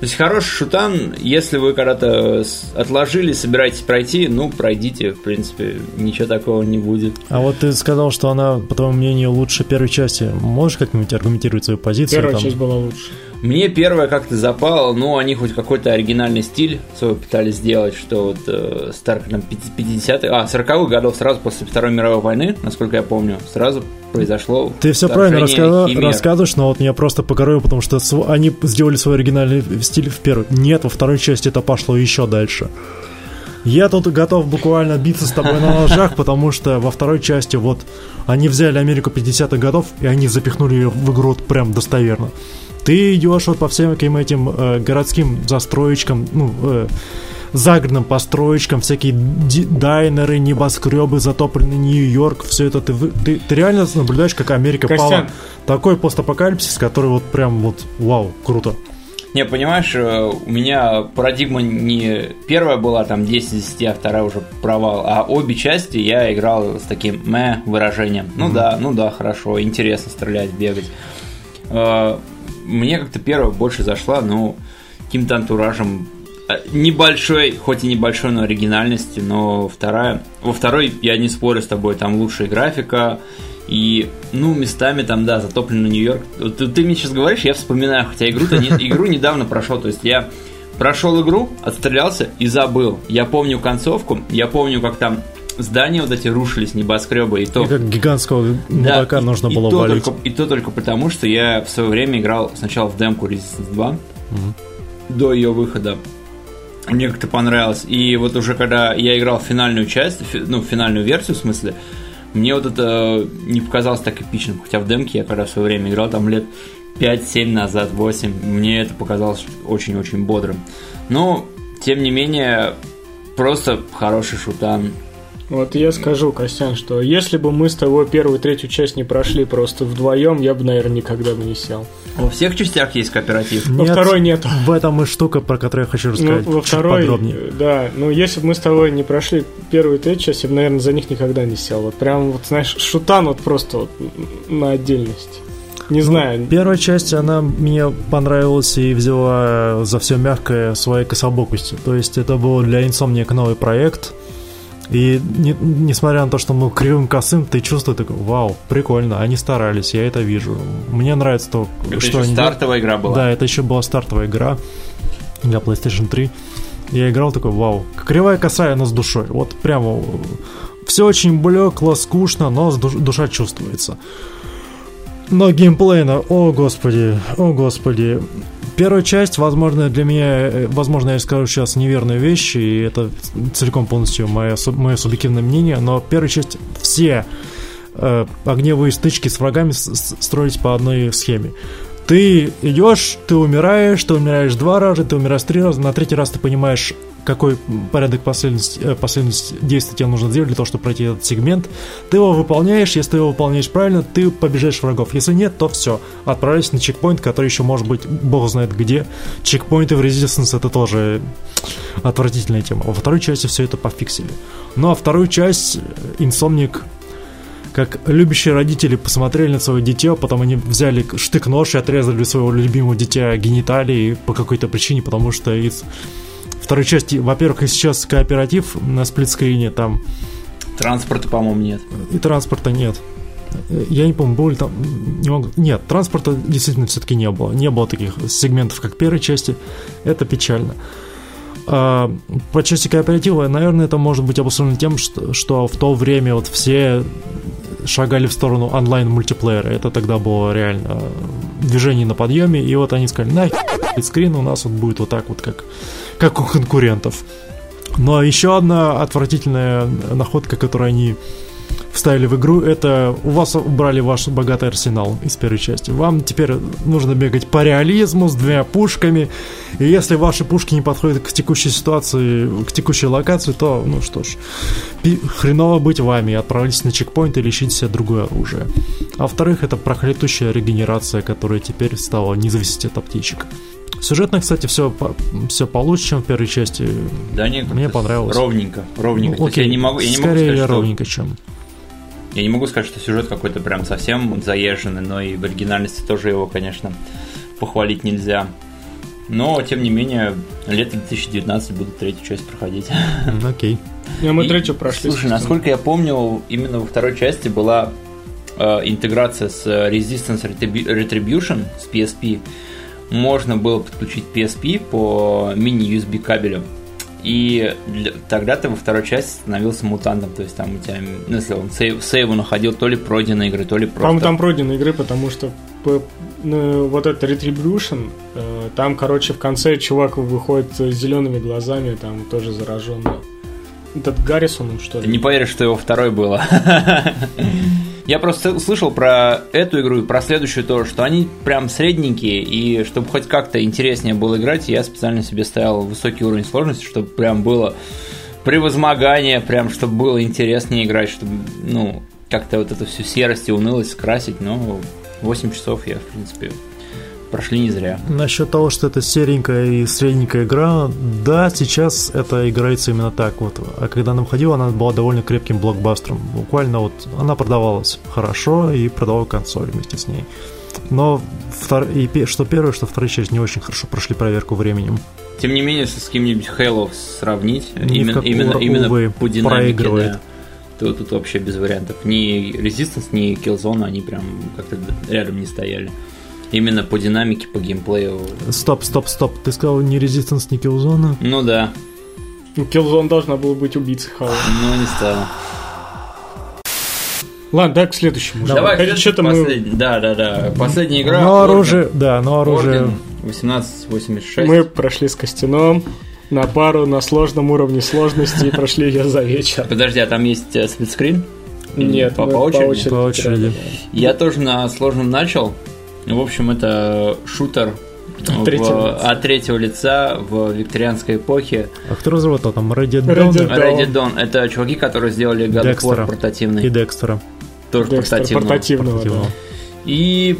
То есть хороший шутан, если вы когда-то отложили, собираетесь пройти, ну, пройдите, в принципе, ничего такого не будет. А вот ты сказал, что она, по твоему мнению, лучше первой части. Можешь как-нибудь аргументировать свою позицию? Первая там? часть была лучше. Мне первое как-то запало, ну, они хоть какой-то оригинальный стиль свой пытались сделать, что вот э, старых там 50-х, а, 40-х годов сразу после Второй мировой войны, насколько я помню, сразу произошло Ты все правильно химер. рассказываешь, но вот меня просто покоробило, потому что они сделали свой оригинальный стиль в первой. Нет, во второй части это пошло еще дальше. Я тут готов буквально биться с тобой на ножах, [LAUGHS] потому что во второй части вот они взяли Америку 50-х годов, и они запихнули ее в игру прям достоверно. Ты идешь вот по всяким этим э, городским застроечкам, ну, э, загородным построечкам, всякие дайнеры, небоскребы, затопленный Нью-Йорк, все это ты, ты, ты реально наблюдаешь, как Америка Костян. пала. Такой постапокалипсис, который вот прям вот вау, круто. Не, понимаешь, э, у меня парадигма не первая была там 10 из 10, а вторая уже провал, а обе части я играл с таким мэ выражением. Ну да, ну да, хорошо, интересно стрелять, бегать. Мне как-то первая больше зашла, ну, каким-то антуражем э, небольшой, хоть и небольшой, но оригинальности, но вторая... Во второй я не спорю с тобой, там лучшая графика, и, ну, местами там, да, затопленный Нью-Йорк. Вот ты, ты мне сейчас говоришь, я вспоминаю, хотя игру-то не, [LAUGHS] игру недавно прошел, то есть я прошел игру, отстрелялся и забыл. Я помню концовку, я помню, как там здания вот эти рушились, небоскребы, и то... И как гигантского Да, мудака и- нужно и было то валить. Только, и то только потому, что я в свое время играл сначала в демку Resistance 2 до ее выхода. Мне как-то понравилось. И вот уже когда я играл финальную часть, ну, финальную версию, в смысле, мне вот это не показалось так эпичным. Хотя в демке я когда в свое время играл, там лет 5-7 назад, 8, мне это показалось очень-очень бодрым. Но, тем не менее, просто хороший шутан. Вот я скажу, Костян, что если бы мы с тобой первую и третью часть не прошли просто вдвоем, я бы, наверное, никогда бы не сел. Во всех частях есть кооператив. Во Нет, второй нет. В этом и штука, про которую я хочу Ну, рассказать во чуть второй, подробнее. да, ну если бы мы с тобой не прошли первую и третью часть, я бы, наверное, за них никогда не сел. Вот прям, вот знаешь, шутан вот просто вот на отдельность. Не знаю, Первая часть, она мне понравилась и взяла за все мягкое своей кособокостью. То есть это был для Insomniac новый проект. И не- несмотря на то, что мы кривым косым, ты чувствуешь такой, вау, прикольно, они старались, я это вижу. Мне нравится то, Это что еще они стартовая игра была. Да, это еще была стартовая игра для PlayStation 3. Я играл такой, вау, кривая косая, но с душой. Вот прямо все очень блекло, скучно, но душа чувствуется. Но геймплейно, о господи, о господи. Первая часть, возможно, для меня, э, возможно, я скажу сейчас неверные вещи, и это целиком полностью мое, мое субъективное мнение, но первая часть все э, огневые стычки с врагами с- с- строить по одной схеме. Ты идешь, ты умираешь, ты умираешь два раза, ты умираешь три раза, на третий раз ты понимаешь, какой порядок последовательности, э, последовательности действий тебе нужно сделать для того, чтобы пройти этот сегмент. Ты его выполняешь, если ты его выполняешь правильно, ты побежаешь врагов. Если нет, то все. Отправляйся на чекпоинт, который еще может быть бог знает где. Чекпоинты в Resistance это тоже отвратительная тема. Во второй части все это пофиксили. Ну а вторую часть э, Insomniac как любящие родители посмотрели на свое дитя, потом они взяли штык-нож и отрезали своего любимого дитя гениталии по какой-то причине, потому что из второй части, во-первых, и сейчас кооператив на сплитскрине, там Транспорта, по-моему, нет. и транспорта нет. Э, Я не помню, был ли там... Не могу... Нет, транспорта действительно все-таки не было. Не было таких сегментов, как первой части. Это печально. А, по части кооператива, наверное, это может быть обусловлено тем, что, что в то время вот все шагали в сторону онлайн-мультиплеера. Это тогда было реально движение на подъеме, и вот они сказали, на скрин у нас вот будет вот так вот, как, как у конкурентов. Но еще одна отвратительная находка, которую они вставили в игру, это у вас убрали ваш богатый арсенал из первой части. Вам теперь нужно бегать по реализму с двумя пушками. И если ваши пушки не подходят к текущей ситуации, к текущей локации, то, ну что ж, пи- хреново быть вами. Отправляйтесь на чекпоинт или ищите себе другое оружие. А во-вторых, это проклятущая регенерация, которая теперь стала не зависеть от аптечек. Сюжетно, кстати, все, все получше, чем в первой части. Да нет, Мне понравилось. Ровненько, ровненько. Ну, есть я не могу, я не могу скорее сказать, что, ровненько, чем. я не могу сказать, что сюжет какой-то прям совсем заезженный, но и в оригинальности тоже его, конечно, похвалить нельзя. Но, тем не менее, лето 2019 буду третью часть проходить. Окей. А мы третью прошли. Слушай, насколько я помню, именно во второй части была э, интеграция с э, Resistance Retribu- Retribution с PSP. Можно было подключить PSP по мини-USB кабелю. И для- тогда ты во второй части становился мутантом. То есть там у тебя, ну, если он сейв, сейву находил то ли пройденные игры, то ли просто... По-моему, там пройдены игры, потому что ну, вот это Retribution, э, там, короче, в конце чувак выходит с зелеными глазами, там тоже зараженный. Этот Гаррисон, что Ты ли? не поверишь, что его второй было. [LAUGHS] Я просто слышал про эту игру и про следующую тоже, что они прям средненькие, и чтобы хоть как-то интереснее было играть, я специально себе ставил высокий уровень сложности, чтобы прям было превозмогание, прям чтобы было интереснее играть, чтобы, ну, как-то вот эту всю серость и унылость скрасить, но 8 часов я, в принципе, прошли не зря. Насчет того, что это серенькая и средненькая игра, да, сейчас это играется именно так вот. А когда она выходила, она была довольно крепким блокбастером. Буквально вот она продавалась хорошо и продавала консоль вместе с ней. Но втор... и что первая, что вторая часть не очень хорошо прошли проверку временем. Тем не менее, с каким-нибудь Halo сравнить, Ни именно, какую, именно, именно увы, по динамике, проигрывает. да, то тут вообще без вариантов. Ни Resistance, ни Killzone, они прям как-то рядом не стояли. Именно по динамике, по геймплею. Стоп, стоп, стоп. Ты сказал ни Resistance, ни Killzone? Ну да, Ну, Killzone должна была быть убийцей Хала. но не стало. Ладно, да, к следующему. Давай, Хотя что-то мы... Да, да, да. Последняя игра. но Origin. оружие, да, но оружие... Origin 1886. Мы прошли с Костяном на пару на сложном уровне сложности и прошли ее за вечер. Подожди, а там есть э, сплитскрин? Нет, по, мы по очереди? По очереди. Я тоже на сложном начал. В общем, это шутер в- третьего лица. от третьего лица в викторианской эпохе. А кто разработал там? Red Dead Red Dawn. Это чуваки, которые сделали God of War портативный. и Декстера. Тоже Декстер портативный. портативного, да. Портативного. И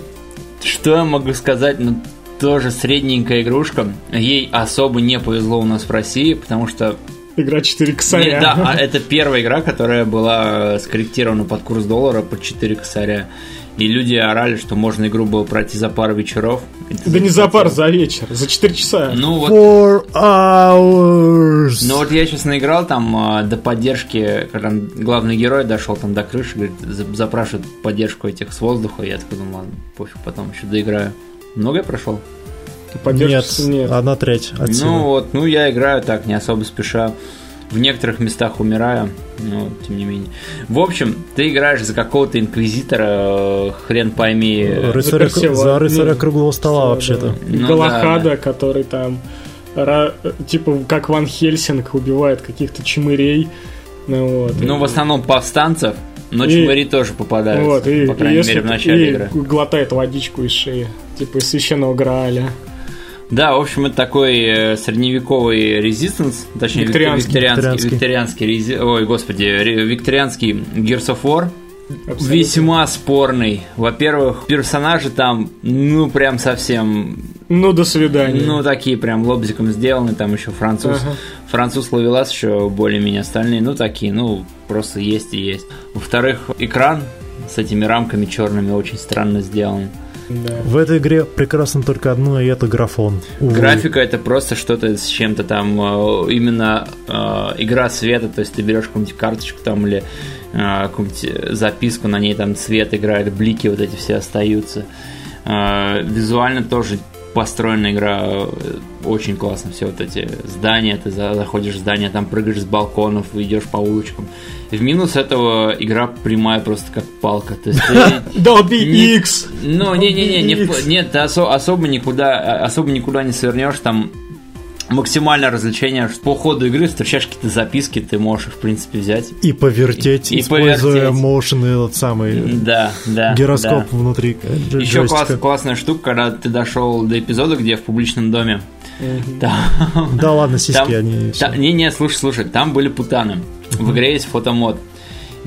что я могу сказать? Ну, тоже средненькая игрушка. Ей особо не повезло у нас в России, потому что Игра 4 Не, косаря. да, а это первая игра, которая была скорректирована под курс доллара под 4 косаря. И люди орали, что можно игру было пройти за пару вечеров. Ты Да не за пар, захотел. за вечер, за 4 часа. Ну вот, Four hours! ну вот я сейчас наиграл там а, до поддержки, когда главный герой дошел там до крыши, говорит, за- запрашивает поддержку этих с воздуха. Я такой, ну ладно, пофиг, потом еще доиграю. Много я прошел? Нет, нет. одна треть от Ну силы. вот, ну я играю так, не особо спеша. В некоторых местах умираю, но тем не менее. В общем, ты играешь за какого-то инквизитора, э, хрен пойми. Рыцаря, Персева. за рыцаря Ну, круглого стола Да, вообще-то. да. Ну Галахада, да, который там типа как Ван Хельсинг убивает каких-то чмырей. Ну, вот. Ну, в основном повстанцев, но И- чмыри тоже попадаются. вот, и, по и крайней если мере, в начале и игры. глотает водичку из шеи. Типа из священного Грааля. Да, в общем, это такой э, средневековый резистанс, точнее, Викторианский. викторианский, Викторианский. викторианский, ой, господи, викторианский Gears of War. Абсолютно. Весьма спорный. Во-первых, персонажи там, ну, прям совсем Ну, до свидания. Ну, такие прям лобзиком сделаны, там еще француз. Ага. Француз ловелас еще более-менее остальные, ну, такие, ну, просто есть и есть. Во-вторых, экран с этими рамками черными очень странно сделан. Да. В этой игре прекрасно только одно, и это графон. Увы. Графика это просто что-то с чем-то там, э, именно э, игра света, то есть ты берешь какую-нибудь карточку там или э, какую-нибудь записку, на ней там цвет играет, блики вот эти все остаются. Э, Визуально тоже построена игра э, очень классно. Все вот эти здания, ты за- заходишь в здание, там прыгаешь с балконов, идешь по улочкам. В минус этого игра прямая просто как палка. То есть ты [LAUGHS] Долби Не- X! ну, не-не-не, нет, особо никуда, а, особо никуда не свернешь, там максимальное развлечение, что по ходу игры встречаешь какие-то записки, ты можешь их, в принципе, взять. И повертеть, И используя моушен этот самый Да, да. гироскоп да. внутри э, Еще класс- классная штука, когда ты дошел до эпизода, где в публичном доме. Там, [LAUGHS] Да ладно, сиськи, Там- они не, не, слушай, слушай, там были путаны. В игре есть фотомод.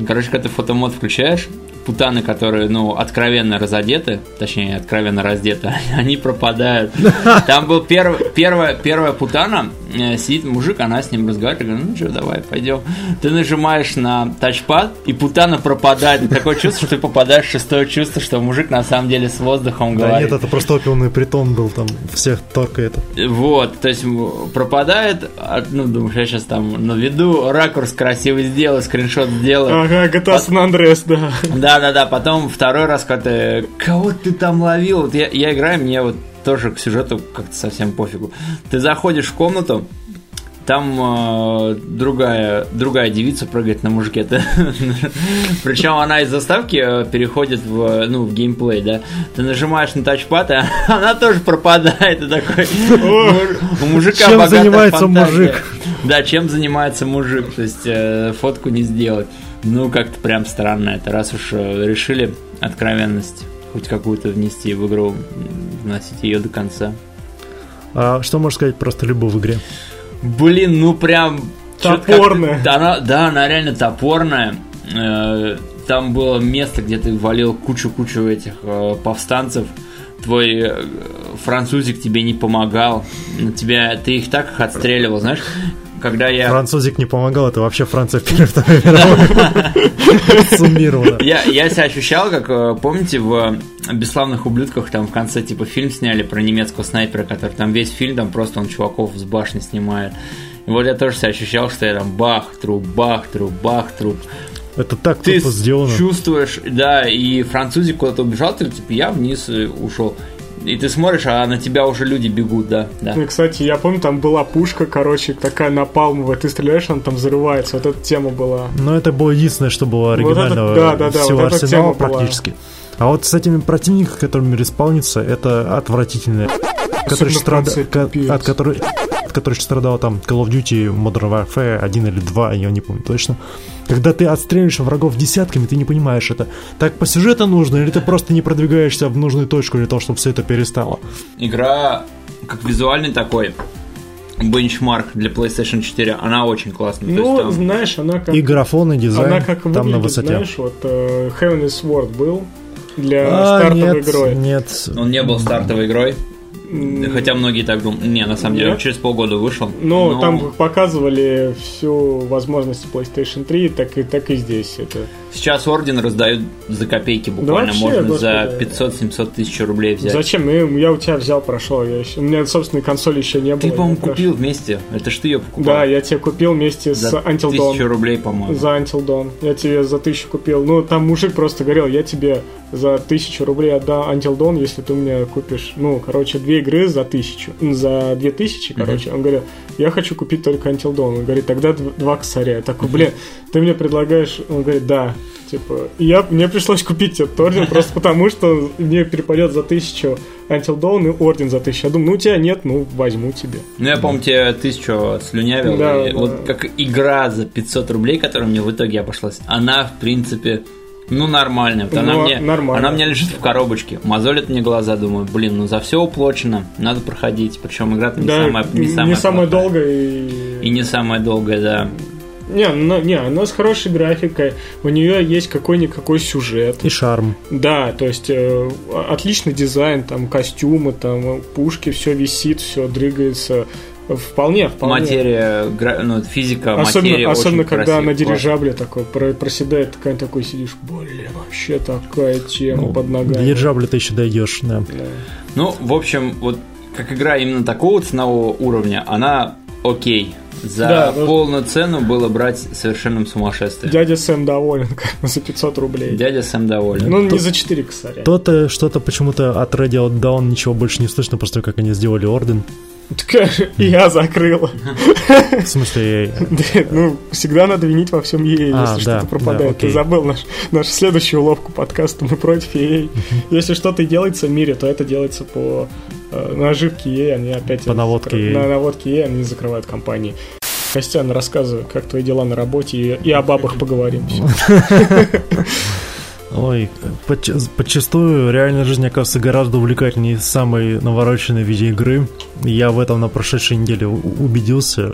Короче, когда ты фотомод включаешь, путаны, которые, ну, откровенно разодеты, точнее, откровенно раздеты, [LAUGHS] они пропадают. Там был первый, первая, первая путана, э, сидит мужик, она с ним разговаривает, говорит, ну что, давай, пойдем. Ты нажимаешь на тачпад, и путана пропадает. И такое чувство, что ты попадаешь в шестое чувство, что мужик на самом деле с воздухом Да говорит. нет, это просто опиумный притон был, там всех торкает. Вот, то есть пропадает, а, ну, думаешь, я сейчас там наведу, ракурс красивый сделаю, скриншот сделаю. Ага, GTA San Andreas, да. Да-да-да, потом второй раз, когда ты, кого ты там ловил, вот я, я играю, мне вот тоже к сюжету как-то совсем пофигу. Ты заходишь в комнату, там э, другая, другая девица прыгает на мужике. [LAUGHS] Причем она из заставки э, переходит в, ну, в геймплей, да. Ты нажимаешь на тачпад, и [LAUGHS] она тоже пропадает. И такой, у мужика Чем занимается фантазия. мужик? Да, чем занимается мужик. То есть э, фотку не сделать. Ну, как-то прям странно это. Раз уж э, решили откровенность хоть какую-то внести в игру, вносить ее до конца. А что можешь сказать про стрельбу в игре? Блин, ну прям... Топорная. Да, она, да, она реально топорная. Э, Там было место, где ты валил кучу-кучу этих э, повстанцев. Твой французик тебе не помогал. Тебя, ты их так их отстреливал, знаешь? Когда я... Французик не помогал, это вообще Франция Первая Вторая мировая. Суммировано. Я, я себя ощущал, как, э, помните, в «Бесславных ублюдках» там в конце, типа, фильм сняли про немецкого снайпера, который там весь фильм, там просто он чуваков с башни снимает. И вот я тоже себя ощущал, что я там бах, труп, бах, труп, бах, труп. Это так Ты тупо сделано. чувствуешь, да, и французик куда-то убежал, ты типа, я вниз э, ушел. И ты смотришь, а на тебя уже люди бегут, да, да. Ну, кстати, я помню, там была пушка, короче, такая напалмовая, ты стреляешь, она там взрывается. Вот эта тема была. Но это было единственное, что было Вот это- оригинального да, да, да, всего вот арсенала тема была. практически. А вот с этими противниками, которыми респаунится, это отвратительно. Который страда- от которой от которой страдал там Call of Duty Modern Warfare 1 или 2, я не помню точно. Когда ты отстреливаешь врагов десятками, ты не понимаешь, это так по сюжету нужно, или ты просто не продвигаешься в нужную точку для того, чтобы все это перестало. Игра, как визуальный такой бенчмарк для PlayStation 4, она очень классная. Ну, есть там- знаешь, она как... И графон, и дизайн Она как там выглядит, на высоте. знаешь, вот э, Heavenly Sword был для А, стартовой нет, игрой. нет. Он не был стартовой игрой, хотя многие так думают. Не, на самом деле, Нет? через полгода вышел. Ну, но там показывали всю возможности PlayStation 3, так и, так и здесь это. Сейчас Орден раздают за копейки буквально. вообще, Можно господи. за 500-700 тысяч рублей взять. Зачем? Ну, Я у тебя взял, прошел. Я еще... У меня собственной консоли еще не было. Ты, по-моему, купил вместе. Это ж ты ее покупал. Да, я тебе купил вместе с за Until тысячу Dawn. рублей, по-моему. За Until Dawn. Я тебе за тысячу купил. Ну, там мужик просто говорил, я тебе за тысячу рублей отдам Until Dawn, если ты меня купишь, ну, короче, две игры за тысячу. За две тысячи, короче. Он говорил, я хочу купить только Until Dawn. Он говорит, тогда дв- два косаря. Я такой, блин, ты мне предлагаешь... Он говорит, да. Типа, и я, мне пришлось купить этот орден [LAUGHS] просто потому, что мне перепадет за тысячу Until Dawn и орден за тысячу. Я думаю, ну у тебя нет, ну возьму тебе. Ну, я помню, тебе тысячу слюнявил. Да, и да. Вот как игра за 500 рублей, которая мне в итоге обошлась, она, в принципе, ну, нормальная. Вот она, Ну, мне, нормально. она меня лежит в коробочке. Мозолит мне глаза, думаю, блин, ну за все уплочено, надо проходить. Причем игра-то не да, самая, не самая, самая плохая. долгая и... И не самая долгая, да. Не, ну, не, она с хорошей графикой, у нее есть какой-никакой сюжет. И шарм. Да, то есть э, отличный дизайн, там костюмы, там пушки, все висит, все дрыгается. Вполне, вполне. Материя, гра- ну, физика, Особенно, материя особенно очень когда красивая, на дирижабле такой про- проседает, такая такой сидишь, блин, вообще такая тема Ну, под ногами. дирижабля ты еще дойдешь, да. Да. Ну, в общем, вот как игра именно такого ценового уровня, она окей. За Да, ну- полную цену было брать совершенным сумасшествием. Дядя Сэм доволен как бы, за 500 рублей. Дядя Сэм доволен. Ну, не за 4 косаря. То-то что-то почему-то от Radio Down ничего больше не слышно, того, как они сделали Орден. Так, и я закрыла. В смысле, Да, Ну, всегда надо винить во всем ей, А, если да, что-то пропадает. да, Ты забыл наш, нашу следующую уловку подкаста «Мы против EA». Если что-то делается в мире, то это делается по э, наживке EA, они опять... По наводке закры- EA. На наводке EA они закрывают компании. Костян, рассказывай, как твои дела на работе, и, и о бабах поговорим. [LAUGHS] Ой, подч- подчастую реальная жизнь оказывается гораздо увлекательнее самой навороченной видеоигры. Я в этом на прошедшей неделе убедился.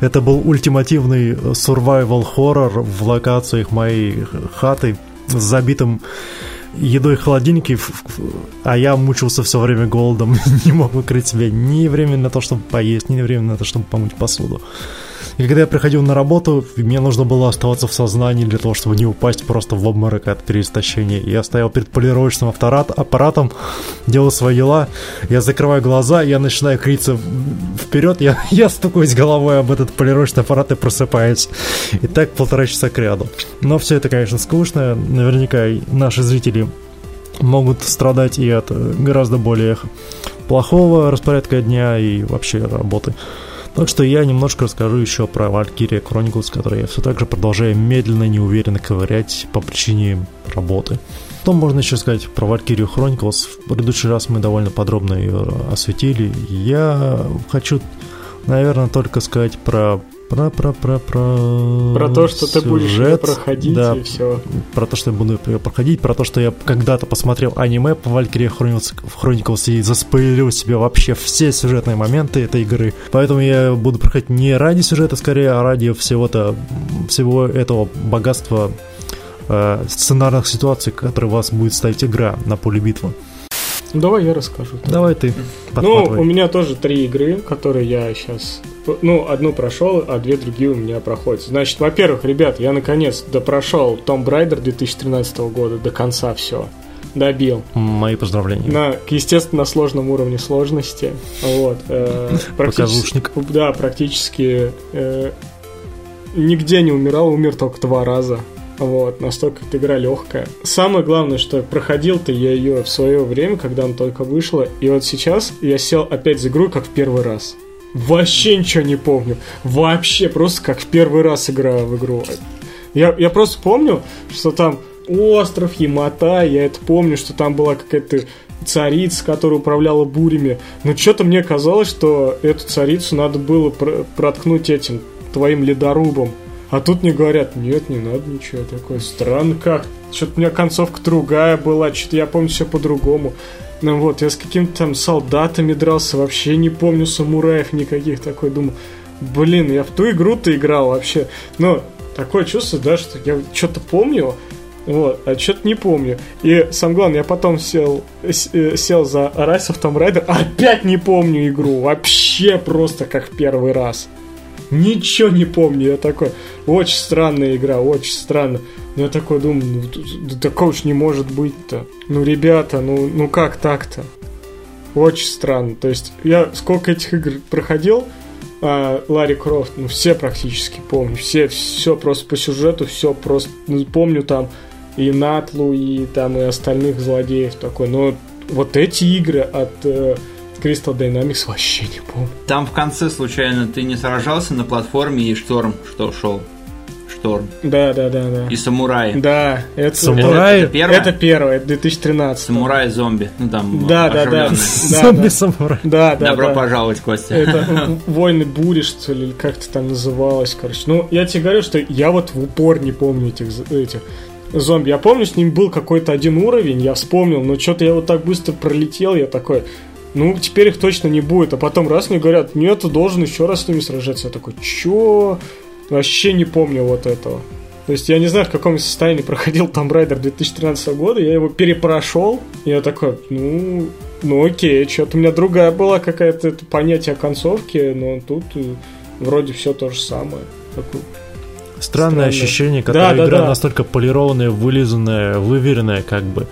Это был ультимативный survival хоррор в локациях моей хаты с забитым едой в холодильнике, а я мучился все время голодом, [LAUGHS] не мог выкрыть себе ни времени на то, чтобы поесть, ни времени на то, чтобы помыть посуду. И когда я приходил на работу, мне нужно было оставаться в сознании для того, чтобы не упасть просто в обморок от переистощения. Я стоял перед полировочным аппарат, аппаратом, [LAUGHS] делал свои дела, я закрываю глаза, я начинаю криться вперед, я, [LAUGHS] я стукаюсь головой об этот полировочный аппарат и просыпаюсь. И так полтора часа к ряду. Но все это, конечно, скучно. Наверняка наши зрители могут страдать и от э, гораздо более плохого распорядка дня и вообще работы. Так что я немножко расскажу еще про Valkyria Chronicles, который я все так же продолжаю медленно, неуверенно ковырять по причине работы. Что можно еще сказать про Valkyrie Chronicles? В предыдущий раз мы довольно подробно ее осветили. Я хочу, наверное, только сказать про про, про, про, про... Про то, что ты будешь сюжет, проходить да, и все. про то, что я буду ее проходить, про то, что я когда-то посмотрел аниме по Chronicles, Chronicles и заспойлерил себе вообще все сюжетные моменты этой игры. Поэтому я буду проходить не ради сюжета, скорее, а ради всего-то, всего этого богатства э, сценарных ситуаций, которые вас будет ставить игра на поле битвы. Ну, давай я расскажу. Давай ты Ну, у меня тоже три игры, которые я сейчас... Ну, одну прошел, а две другие у меня проходят. Значит, во-первых, ребят, я наконец допрошел Tomb Raider 2013 года до конца все. Добил. Мои поздравления. На, естественно, на сложном уровне сложности. Вот. э, [LAUGHS] практически- Показушник. Да, практически э, нигде не умирал, умер только два раза. Вот, настолько эта игра легкая. Самое главное, что проходил-то я ее в свое время, когда она только вышла, и вот сейчас я сел опять за игру, как в первый раз. Вообще ничего не помню. Вообще, просто как в первый раз играю в игру. Я, я просто помню, что там остров, Ямота, я это помню, что там была какая-то царица, которая управляла бурями. Но что-то мне казалось, что эту царицу надо было пр- проткнуть этим твоим ледорубом. А тут мне говорят, нет, не надо ничего такое. Странно как. Что-то у меня концовка другая была, что-то я помню все по-другому. Ну вот, я с какими-то там солдатами дрался, вообще не помню самураев никаких такой, думаю, блин, я в ту игру-то играл вообще. Но такое чувство, да, что я что-то помню, вот, а что-то не помню. И самое главное, я потом сел, э, сел за Rise of Tomb Raider, опять не помню игру, вообще просто как в первый раз. Ничего не помню, я такой, очень странная игра, очень странно. Но я такой думаю, ну, да такого уж не может быть-то. Ну, ребята, ну, ну как так-то? Очень странно. То есть, я сколько этих игр проходил, а, Ларри Крофт, ну, все практически помню. Все, все просто по сюжету, все просто ну, помню там и Натлу, и там и остальных злодеев такой. Но вот эти игры от э, Crystal Dynamics вообще не помню. Там в конце, случайно, ты не сражался на платформе и шторм, что шел? Шторм. Да, да, да, да. И самураи. Да, это, Самурай? Это, это первое? это первое, 2013. Самурай-зомби. Ну там Да, да, да. Зомби самурай. Да, да, Добро да. пожаловать, Костя. Это [LAUGHS] Войны Бури, что ли, или как это там называлось, короче. Ну, я тебе говорю, что я вот в упор не помню этих, этих зомби. Я помню, с ним был какой-то один уровень, я вспомнил, но что-то я вот так быстро пролетел, я такой, ну, теперь их точно не будет. А потом раз мне говорят, нет, ты должен еще раз с ними сражаться. Я такой, чё? Вообще не помню вот этого. То есть я не знаю, в каком состоянии [LAUGHS] проходил Tomb Raider 2013 года, я его перепрошел, и я такой, ну, ну окей, что-то у меня другая была какая-то это понятие о концовке, но тут э, вроде все то же самое. Такой, Странное Странно. ощущение, когда Да, да, игра да. настолько полированная, вылизанная, выверенная, как бы.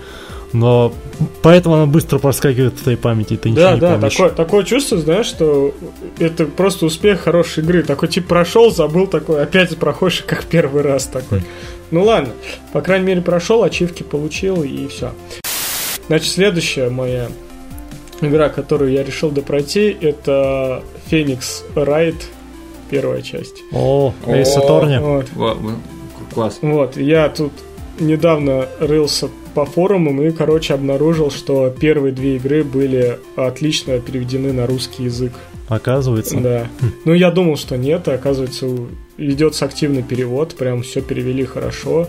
Но поэтому она быстро проскакивает в твоей памяти, и ты ничего Да, не да, помнишь. такое, такое чувство, знаешь, что это просто успех хорошей игры. Такой тип прошел, забыл такой, опять проходишь, как первый раз такой. Ну ладно, по крайней мере прошел, ачивки получил и все. Значит, следующая моя игра, которую я решил допройти, это Phoenix Wright, первая часть. О, Эйс Аторни. Вот. Во- во- Класс. Вот, я тут недавно рылся по форумам и, короче, обнаружил, что первые две игры были отлично переведены на русский язык. Оказывается. Да. Ну, я думал, что нет, а оказывается, ведется активный перевод, прям все перевели хорошо.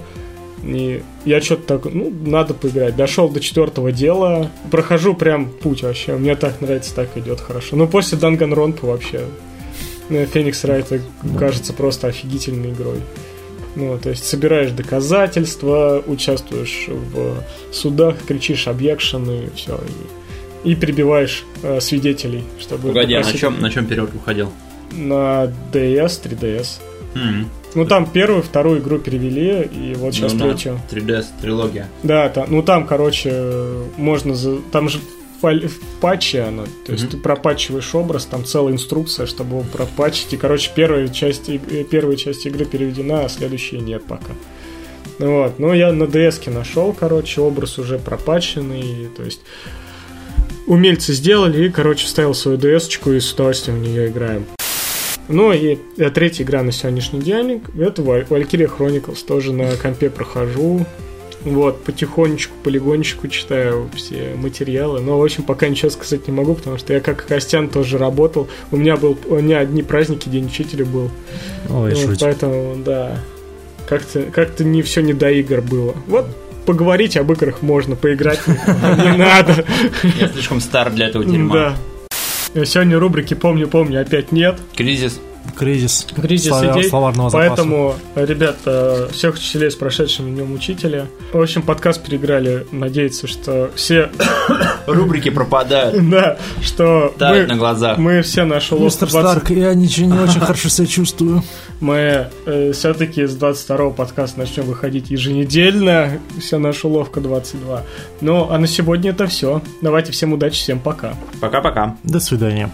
И я что-то так, ну, надо поиграть. Дошел до четвертого дела, прохожу прям путь вообще. Мне так нравится, так идет хорошо. Ну, после Данганронпа вообще э, Феникс Райт кажется просто офигительной игрой. Ну, то есть собираешь доказательства, участвуешь в судах, кричишь объекшены, все. И, и перебиваешь э, свидетелей, чтобы... Погоди, а на попросить- чем, на чем перевод выходил? на DS, 3DS. М, Ну, там первую, вторую игру перевели, и вот сейчас ну, третью. 3DS трилогия. Да, там, ну там, короче, можно... За... Там же в, патче оно. То есть Мгм. ты пропатчиваешь образ, там целая инструкция, чтобы его пропатчить. И, короче, первая часть, э, первая часть игры переведена, а следующая нет пока. Вот. Ну, я на DS нашел, короче, образ уже пропатченный. То есть умельцы сделали, и, короче, вставил свою DS-очку и с удовольствием в нее играем. Ну и э, третья игра на сегодняшний день, это Val- Valkyria Chronicles, тоже на компе прохожу. Вот, потихонечку, полигончику читаю все материалы. Но, в общем, пока ничего сказать не могу, потому что я, как Костян, тоже работал. У меня был, у меня одни праздники, День учителя был. Ой, Вот, шутик. поэтому, да, как-то как не все не до игр было. Вот, поговорить об играх можно, поиграть не [LAUGHS] надо. Я слишком стар для этого дерьма. Да. Сегодня рубрики «Помню-помню» опять нет. Кризис. Кризис. Кризис слова- идей. словарного запаса. Поэтому, ребят, э, всех учителей с прошедшим днем учителя. В общем, подкаст переиграли. Надеяться, что все... [COUGHS] Рубрики пропадают. [LAUGHS] Да, что Тают на мы, глазах. мы все наши уловки Мистер 20 Старк, я ничего не очень [LAUGHS] хорошо себя чувствую. Мы все-таки с 22 подкаста начнем выходить еженедельно. Вся наша уловка 22. Ну, а на сегодня это все. Давайте всем удачи, всем пока. Пока-пока. До свидания.